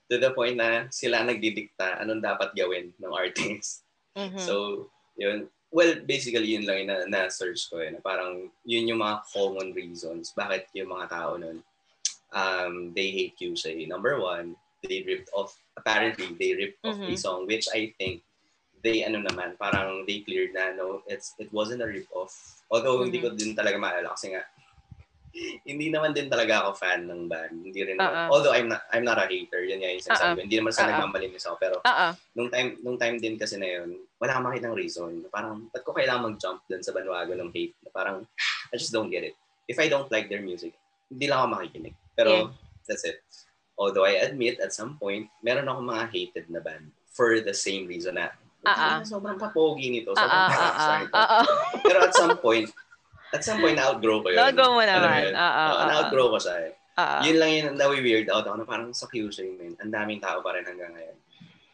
to the point na sila nagdidikta anong dapat gawin ng artist.
Mhm.
So, yun. Well, basically, yun lang yung na, na-search ko. Eh, na parang, yun yung mga common reasons bakit yung mga tao nun, um, they hate Qshay. Number one, they ripped off, apparently, they ripped off a
Mhm.
song, which I think, they, ano naman, parang they cleared na, no, it's, it wasn't a rip-off. Although, hindi ko din talaga maalala kasi nga, hindi naman din talaga ako fan ng band. Hindi rin
Uh-uh.
Although I'm not, I'm not a hater, yun nga yung sinasabi ko. Hindi naman sa
Uh-uh.
nagmamalinis ako, pero
Oo.
nung time nung time din kasi na yun, wala akong makitang reason. Parang, ba't ko kailangan mag-jump dun sa bandwagon ng hate? Parang, I just don't get it. If I don't like their music, hindi lang ako makikinig. Pero,
Yeah.
that's it. Although I admit, at some point, meron akong mga hated na band for the same reason na,
Ah, ah.
sobrang papogi nito. Sobrang rockstar nito.
Oo.
Pero at some point, at some point, na-outgrow ko yun.
Nagawa mo naman.
yun?
Oo.
Oo, na-outgrow ko siya eh.
Oo.
Yun lang yun, na-weird out ako na parang sa Kyushu man. Ang daming tao pa rin hanggang ngayon.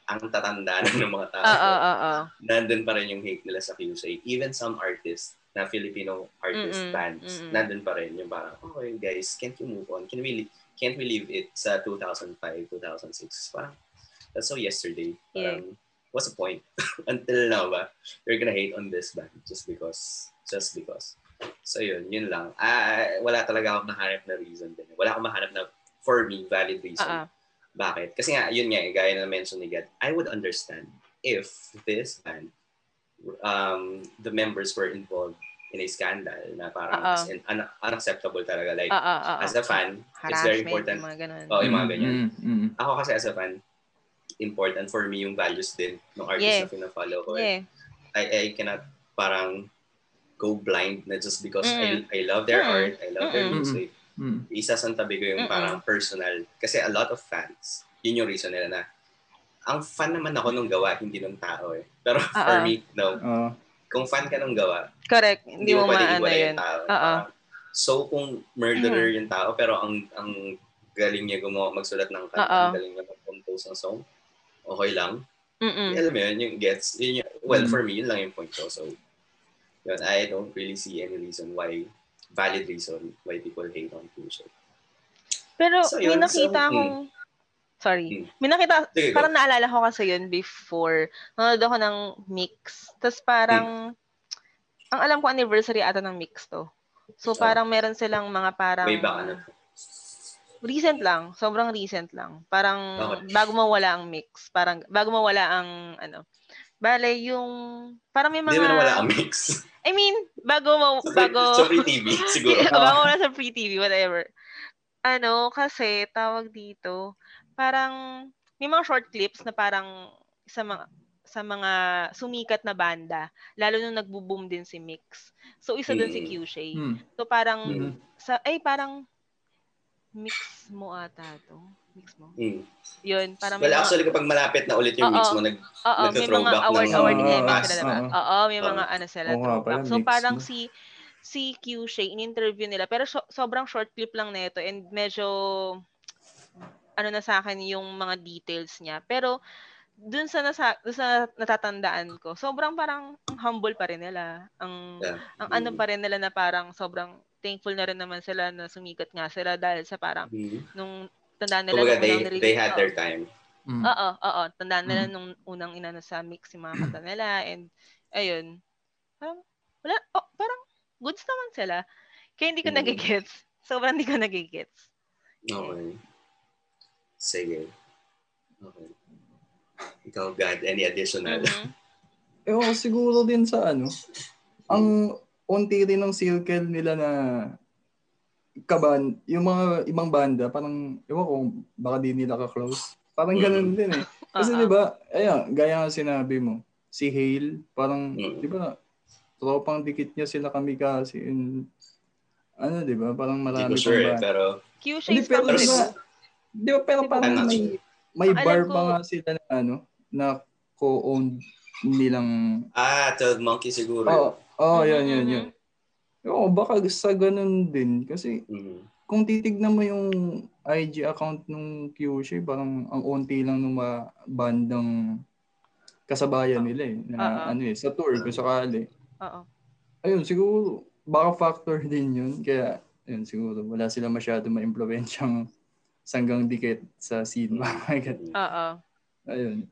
Ang tatanda na ng mga tao.
Oo. Oo.
Nandun pa rin yung hate nila sa Kyushu. Even some artists na Filipino artist
Mm-mm,
bands,
mm-mm.
nandun pa rin yung parang, okay guys, can't you move on? Can we, can't we leave it sa 2005, 2006? Parang, that's so yesterday. Parang, what's the point? Until now ba, you're gonna hate on this band just because, just because. So yun, yun lang. Ah, wala talaga akong nahanap na reason din. Wala akong mahanap na, for me, valid reason.
Oo.
Bakit? Kasi nga, yun nga, eh, gaya na mention ni Gad, I would understand if this band, um, the members were involved in a scandal na parang as in, un- unacceptable talaga. Like.
Oo.
as a fan, it's very
Harassment,
important.
mga ganun.
Oh, yung mga
Mm,
ganyan.
mm, mm.
Ako kasi as a fan, important for me yung values din ng artist
Yeah.
na pina-follow ko.
Yeah.
I, I cannot parang go blind na just because
Mm.
I, I love their
Mm.
art, I love their
Mm-mm.
music.
Mm.
Isa sa tabi ko yung
Mm-mm.
parang personal. Kasi a lot of fans, yun yung reason nila na ang fan naman ako nung gawa, hindi nung tao eh. Pero for
Oo.
me, no.
Oo.
Kung fan ka nung gawa,
Correct.
hindi mo
mo
pwede iwalay
yun.
yung tao.
Oo.
Parang, So kung murderer yung tao, pero ang ang galing niya gumawa, magsulat ng kanta, ang galing niya mag-compose ng song, okay lang.
Mm-mm.
Alam mo yun, yung gets, yun yung, well,
Mm.
for me, yun lang yung point ko. So, yun, I don't really see any reason why, valid reason why people hate on Fusion.
Pero
So,
may
yun.
nakita
So,
akong sorry.
Hmm.
May nakita
Sige, go.
parang naalala ko kasi yun before. Nanonood ako ng mix. Tapos parang ang alam ko anniversary ata ng mix to. So
Oh.
parang meron silang mga parang
Way back, ano.
recent lang, sobrang recent lang. Parang
Okay.
bago mawala ang mix, parang bago mawala ang ano. Bale, yung parang may
Hindi
mga
mo na wala ang mix.
I mean, bago ma, bago
Sa free TV, siguro.
bago wala sa free TV, whatever. Ano, kasi tawag dito, parang may mga short clips na parang sa mga sa mga sumikat na banda, lalo nung nagbo-boom din si Mix. So isa doon si
Mm.
Q-Shay.
Mm.
So parang
Mm.
sa ay parang mix mo ata to. Mix mo.
Mm.
Yun, may
Well,
mga-
actually, kapag malapit na ulit yung mix mo, nag,
Oo, may mga award
ng-
award event
oo,
sila, diba?
oo.
Oo, may mga ano sila
nga
throwback.
pala,
So parang
no?
si si Q Shay in-interview nila pero so- sobrang short clip lang nito and medyo ano na sa akin yung mga details niya. Pero dun sa nasa dun sa natatandaan ko, sobrang parang ang humble pa rin nila. Ang
Yeah.
ang ano pa rin nila na parang sobrang thankful na rin naman sila na sumikat nga sila dahil sa parang
Mhm.
nung tandaan nila
Kumbaga,
nung
they,
narinig-
they had their time.
Mm.
Oo, oo. Tandaan nila
Mm.
nung unang inano sa mix yung mga kanta nila and ayun. Parang, wala, oh, parang goods naman sila. Kaya hindi ko
Mm.
nagigets. Sobrang hindi ko nagigets.
Okay. Sige. Okay. Ikaw, God, any additional?
Mhm.
Ewan ko, siguro din sa ano, ang unti rin ng circle nila na kaban, yung mga ibang banda, parang, ewan ko, baka di nila ka-close. Parang ganun din eh. Kasi
Oo.
di ba, ayan, gaya nga sinabi mo, si Hale, parang,
Mm.
di ba, tropang dikit niya sila kami kasi, and, ano, di ba, parang marami
sure eh,
pang banda.
pero
Q
Hindi,
shapes
pero
pa
di
rin.
ba, di ba, pero parang may,
sure.
may bar
ko-
pa nga sila na, ano, na co-owned nilang
Ah, 12 Monkey siguro.
Oo, oh,
Mhm,
yun, yun, yun. Oo, baka sa ganun din. Kasi
Mhm.
kung titignan mo yung IG account nung QC, parang ang unti lang nung mga bandang kasabayan nila eh. Na
Oo.
ano eh, sa tour kung sakali.
Oo.
Ayun, siguro, baka factor din yun. Kaya, ayun, siguro, wala sila masyado ma-impluensyang sanggang dikit sa scene.
Mhm.
Oo.
ayun.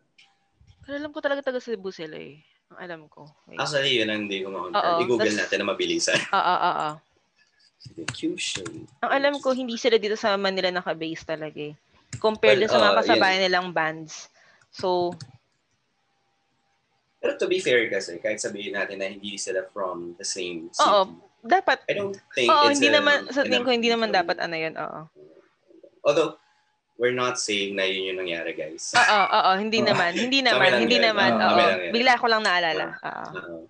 Pero alam ko talaga taga Cebu sila eh. Ang alam ko. Wait.
Actually, yun ang hindi ko
Oo,
ma-confirm. I-google natin na mabilisan.
Oo, oo.
Sige, Q-Shade.
Ang alam ko, hindi sila dito sa Manila nakabase talaga eh. Compared
Well,
sa mga
uh,
kasabayan nilang bands. So,
Pero to be fair kasi, kahit sabihin natin na hindi sila from the same city,
Oo. dapat,
I don't think
oo,
it's
hindi
a-
naman, sa tingin ko, hindi naman dapat ano yun, oo.
Although, we're not saying na yun yung nangyari, guys.
Oo, oo, hindi naman, hindi naman, hindi
yan.
naman,
Oo,
oo. Bigla ko lang naalala. Oo.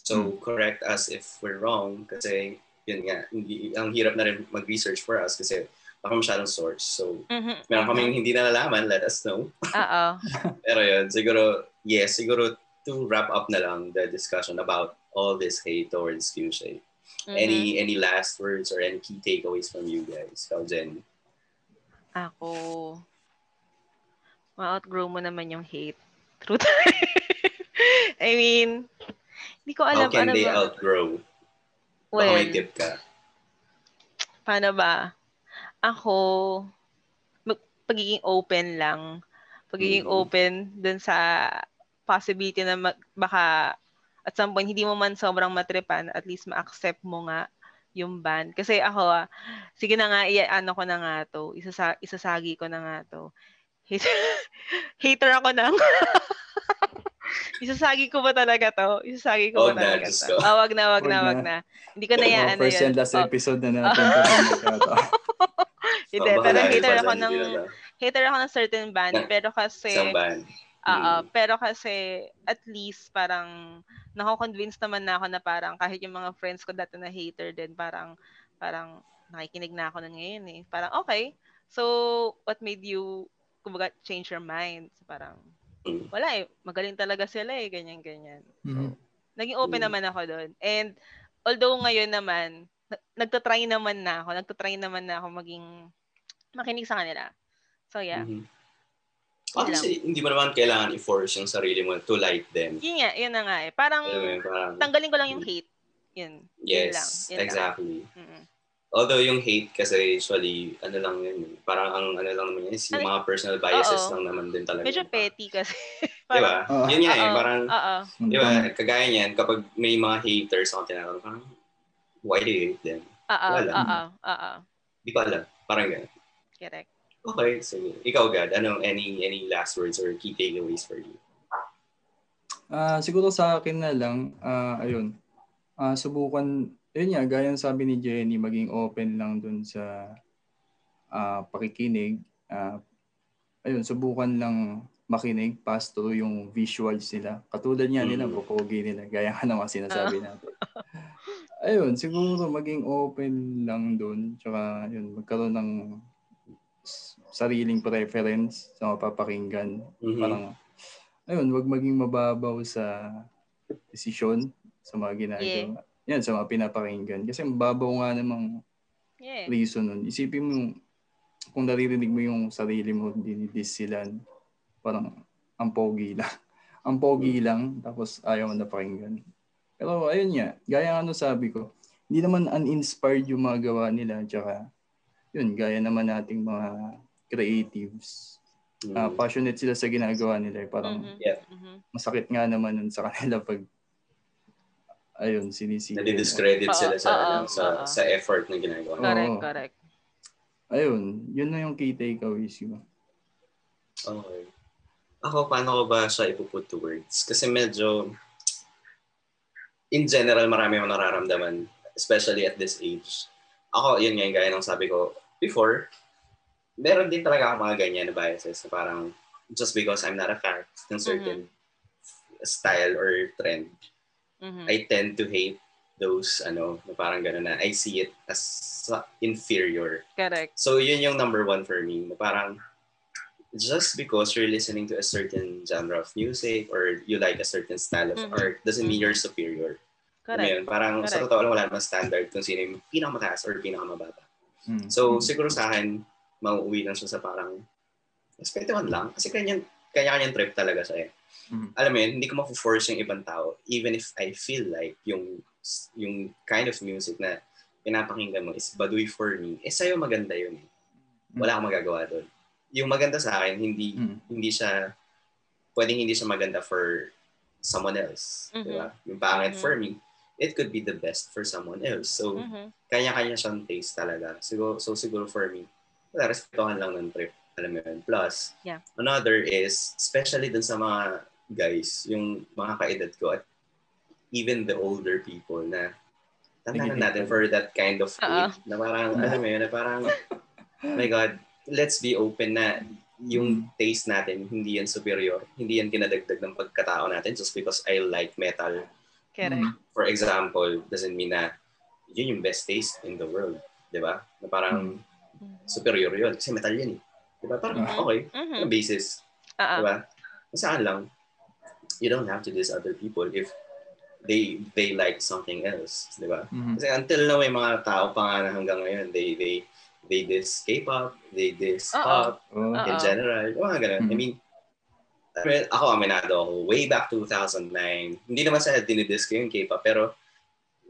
So, correct us if we're wrong kasi yun nga, hindi, ang hirap na rin mag-research for us kasi baka masyadong source. So,
Mhm.
meron kaming hindi na nalaman, let us know.
Oo.
Pero yun, siguro, yes, siguro to wrap up na lang the discussion about all this hate towards Fuchsia.
Mhm.
Any any last words or any key takeaways from you guys? Ikaw, Jenny.
Ako, ma-outgrow mo naman yung hate. Truth. I mean, hindi ko alam
How can
ano
they
ba.
outgrow? Baka
Well,
may tip ka.
paano ba? Ako, mag- pagiging open lang. Pagiging
Mhm.
open dun sa possibility na mag- baka at some point hindi mo man sobrang matripan, at least ma-accept mo nga yung band. Kasi ako, ah, sige na nga, i- ano ko na nga to, isasa, isasagi ko na nga to. Hater, hater ako ng... isasagi ko ba talaga to? Isasagi ko
Wag
ba
na,
talaga to?
ko.
Ah, wag na, wag
Wag
na, wag na. Hindi ko na yan, ano
first and last
Oh,
episode na natin. ito.
Hindi,
Oh,
pero hater ako ng
na-
hater ako ng certain band, pero kasi
Isang band.
Oo,
Mm.
pero kasi at least parang nako-convince naman na ako na parang kahit yung mga friends ko dati na hater din, parang parang nakikinig na ako nun ngayon eh. Parang okay. So, what made you kumbaga change your mind? So, parang
Mm.
wala eh, magaling talaga sila eh, ganyan ganyan.
Mhm.
Naging open
Mm.
naman ako doon. And although ngayon naman na- nagtatry naman na ako, nagtatry naman na ako maging makinig sa kanila. So yeah.
Mhm.
Lang.
Kasi hindi mo naman kailangan i-force yung sarili mo to like them.
Yun nga, yun na nga eh. Parang
mo yun, parang,
tanggalin ko lang yung hate. Yun. yun lang.
yes,
Yun lang.
exactly. Although yung hate kasi usually, ano lang yun, eh, parang ang ano lang naman yun, is yung mga personal biases
Oo.
lang naman din talaga.
Medyo petty kasi.
Di ba?
Oo.
Yun nga eh, parang, di ba, kagaya niyan, kapag may mga haters ako tinatanong, parang, why do you hate them?
Oo.
Wala.
Oo. Oo.
Di ko alam. Parang gano'n.
Correct.
Okay, sige. Ikaw, God, anong any any last words or key takeaways for you?
Ah, siguro sa akin na lang, ah, ayun, ah, subukan, yun nga, gaya sabi ni Jenny, maging open lang dun sa ah, pakikinig. Ah, ayun, subukan lang makinig, pass through yung visuals nila. Katulad niya nila,
Mm.
popogi nila, gaya ka naman sinasabi natin. Ayun, siguro maging open lang dun, tsaka yun, magkaroon ng sariling preference sa mapapakinggan.
Mhm.
Parang, ayun, wag maging mababaw sa desisyon sa mga ginagawa. Yan, sa mga pinapakinggan. Kasi mababaw nga namang
Yeah.
reason nun. Isipin mo, kung naririnig mo yung sarili mo, dinidis sila, parang ang pogi lang. ang pogi lang, tapos ayaw mo na pakinggan. Pero ayun nga, gaya ano sabi ko, hindi naman uninspired yung mga gawa nila, tsaka yun, gaya naman nating mga creatives.
Mm.
Ah, passionate sila sa ginagawa nila. eh. Parang
Mhm.
Yeah.
Mhm.
masakit nga naman nun sa kanila pag ayun, sinisira.
Nadidiscredit sila sa,
oo,
ano, sa,
oo.
sa effort na ginagawa.
Correct, correct.
Ayun, yun na yung key takeaways ko.
Okay. Ako, paano ko ba siya ipuput to words? Kasi medyo, in general, marami akong nararamdaman, especially at this age. Ako, yun nga yung gaya ng sabi ko before, meron din talaga ako mga ganyan na biases na parang just because I'm not a fan ng certain style or trend,
Mhm.
I tend to hate those, ano, na parang gano'n na I see it as inferior.
Correct.
So yun yung number one for me. Na parang just because you're listening to a certain genre of music or you like a certain style of
Mhm.
art doesn't mean you're superior.
Correct.
yun? Parang sa
Correct.
totoo lang wala namang standard kung sino yung pinakamataas or pinakamababa.
Mm.
So
Mm.
siguro sa akin, mauuwi lang siya sa parang respetuhan lang. Kasi kanyang, kanya-kanyang trip talaga siya eh.
Mm.
Alam mo yun, hindi ko ma-force yung ibang tao even if I feel like yung yung kind of music na pinapakinggan mo is baduy for me, eh sa'yo maganda yun eh. Wala akong magagawa doon. Yung maganda sa akin, hindi
Mm.
hindi siya, pwedeng hindi siya maganda for someone else.
Mhm.
Di ba? Yung pangit
Mhm.
for me, it could be the best for someone else. So,
Mhm.
kanya-kanya siyang taste talaga. Siguro, so siguro for me, wala, respetuhan lang ng trip. Alam mo yun. Plus,
Yeah.
another is, especially dun sa mga guys, yung mga kaedad ko at even the older people na tanda na natin for that kind of age. Na parang, alam mo yun, na parang, my God, let's be open na yung taste natin, hindi yan superior. Hindi yan kinadagdag ng pagkatao natin just because I like metal.
Correct.
Mm.
For example, doesn't mean na yun yung best taste in the world. Di ba? Na parang superior yun. Kasi metal yun eh. Di ba? Parang,
Mhm.
okay.
Mhm.
Ang basis.
Oo.
Di ba? Saan lang, you don't have to diss other people if they they like something else. Di ba?
Mhm.
Kasi until now, may mga tao pa nga na hanggang ngayon, they, they, they diss K-pop, they diss
Oo.
pop,
Oh.
in general. Yung mga ganun. I
Mhm.
mean, I mean, ako aminado ako, way back 2009, hindi naman sa dinidis ko yung K-pop, pero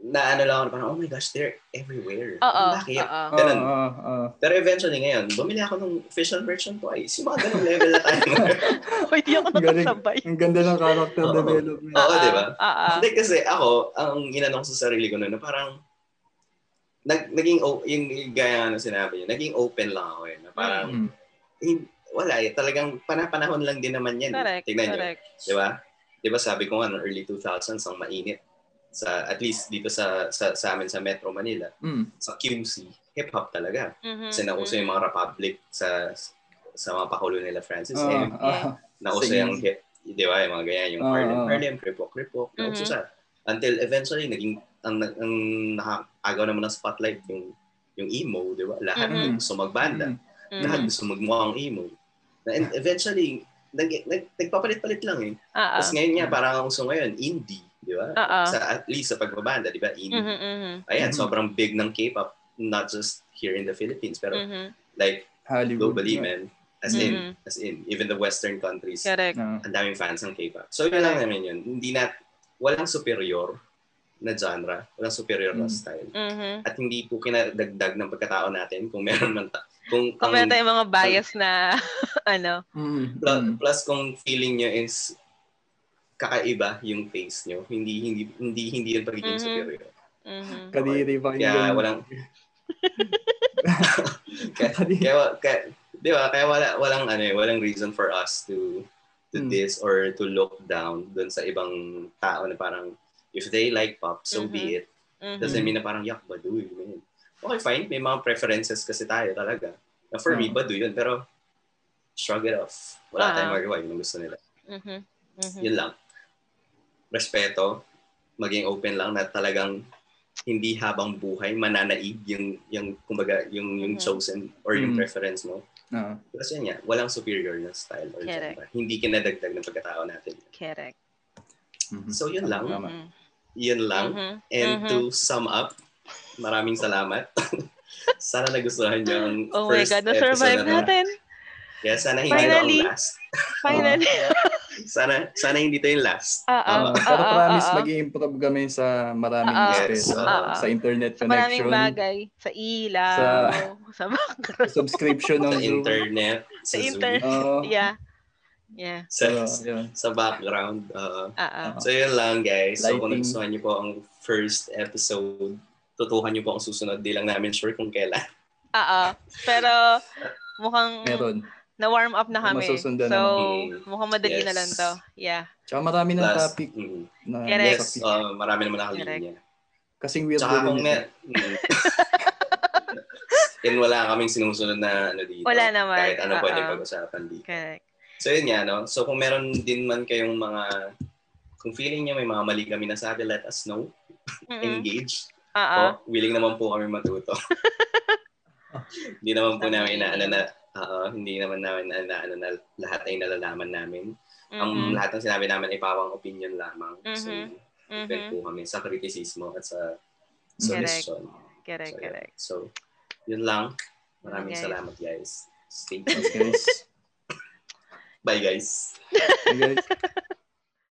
naano lang ako na parang, oh my gosh, they're everywhere.
Oo.
Bakit?
Oo.
Ganun.
Ah, ah, ah.
Pero eventually ngayon, bumili ako ng official version twice. Yung mga ganung level na tayo.
Uy, di ako
Galing.
nakasabay.
Ang ganda ng character
Oo.
development.
Oo, di ba?
Oo.
Hindi kasi ako, ang inanong ko sa sarili ko noon na parang nag, naging, o- yung, yung gaya na sinabi niya, naging open lang ako eh. Na parang,
Mm.
hin- wala eh, talagang panapanahon lang din naman yan. eh.
Correct.
Tignan niyo.
Correct.
Di ba? Di ba sabi ko nga, no, early 2000s, ang mainit. Sa, at least dito sa, sa, sa amin sa Metro Manila,
Mm.
sa QC, hip-hop talaga.
Mhm.
Kasi nauso yung mga Republic sa sa mga pakulo nila Francis
Ah,
M.
ah.
Nauso yung hip, di ba, yung mga ganyan, yung
Ah,
Harlem. Harlem, Kripok, Kripok, nauso siya. Until eventually, naging, ang, ang nakagaw naman ng spotlight yung yung emo, di ba? Lahat
Mhm.
gusto magbanda.
Mhm.
Lahat gusto magmukhang emo. And eventually, nag, nag, nagpapalit-palit lang eh.
Oo.
Tapos ngayon nga, parang ang uso ngayon, indie, di ba? Sa, at least sa pagbabanda, di ba? Indie.
Mhm, mhm.
Ayan,
Mhm.
sobrang big ng K-pop, not just here in the Philippines, pero
Mhm.
like
Hollywood.
globally, man. As in,
Mhm.
as in, even the Western countries,
Correct.
Ang daming fans ng K-pop. So yun lang naman yun. Hindi na, walang superior na genre, walang superior na
Mm.
style.
Mhm.
At hindi po kinadagdag ng pagkatao natin kung meron man ta- kung
Kung meron tayong mga bias na, ano,
Mm.
plus, plus kung feeling nyo is kakaiba yung taste nyo, hindi hindi hindi hindi yung pagiging
Mhm.
superior.
mhm.
Kadiri pa
Kaya walang kaya, kaya, kaya di ba, kaya wala walang ano eh, walang reason for us to to
Hmm.
this or to look down dun sa ibang tao na parang if they like pop, so be it.
Mhm.
Doesn't mean na parang yak baduy, man. Okay, fine. May mga preferences kasi tayo talaga. Na for me,
Oo.
baduy yun. Pero, shrug it off. Wala
Ah.
tayong magawa. Yun ang gusto nila.
Mhm. Mhm.
Yun lang. Respeto. Maging open lang na talagang hindi habang buhay mananaig yung yung kumbaga yung yung
Mhm.
chosen or yung
Mhm.
preference mo.
Ah.
Kasi yun nga, walang superior na style or
Correct.
genre. Hindi kinadagdag ng pagkatao natin.
Correct.
Mhm.
So yun lang.
Mhm.
Yun lang.
Mhm.
And
Mhm.
to sum up, maraming salamat. Sana nagustuhan niyo ang
Oh my
first
God, na-survive
episode na
natin.
Yeah, sana hindi
Finally.
ito ang last.
Finally.
Sana sana hindi yung last.
Ah, ah,
pero promise
ah.
mag-improve kami sa maraming
ah,
sa internet
Sa maraming
connection,
bagay. Sa ilaw.
Sa-
Sa, background.
subscription ng
Sa
Zoom.
internet, sa,
Sa
Zoom,
internet.
Oo.
Yeah. Yeah.
sa,
So, yun.
sa background. oo.
Ah, ah.
So yun lang guys. So kung
Lighting.
nagustuhan niyo po ang first episode, tutukan niyo po ang susunod. Di lang namin sure kung kailan.
Ah. Pero mukhang
Meron.
Na-warm up na kami.
Masusundan
so,
naman.
mukhang madali
Yes.
na lang to. Yeah.
Tsaka marami ng
Plus,
topic
mm,
na
yes, uh, marami naman nakalinya.
Kasing weird
Tsaka kung may... And wala kaming sinusunod na ano dito.
Wala naman.
Kahit ano
Oo.
pwede pag-usapan dito.
Correct.
So yun nga, no? So kung meron din man kayong mga... Kung feeling niyo may mga mali kami nasabi, let us know. Engage.
Ah, ah.
Po, willing naman po kami matuto. hindi naman po namin inaano na... Oo, hindi naman namin na, ano, na lahat ay nalalaman namin. Ang
Mhm.
lahat ng sinabi namin ay pawang opinion lamang. So,
Mhm.
open
Mhm.
po kami sa kritisismo at sa
Correct.
suggestion.
Correct,
So, yun.
correct.
So, yun lang. Maraming
Okay.
salamat, guys. Stay
Thanks,
tuned.
guys.
Bye, guys.
Hey, guys.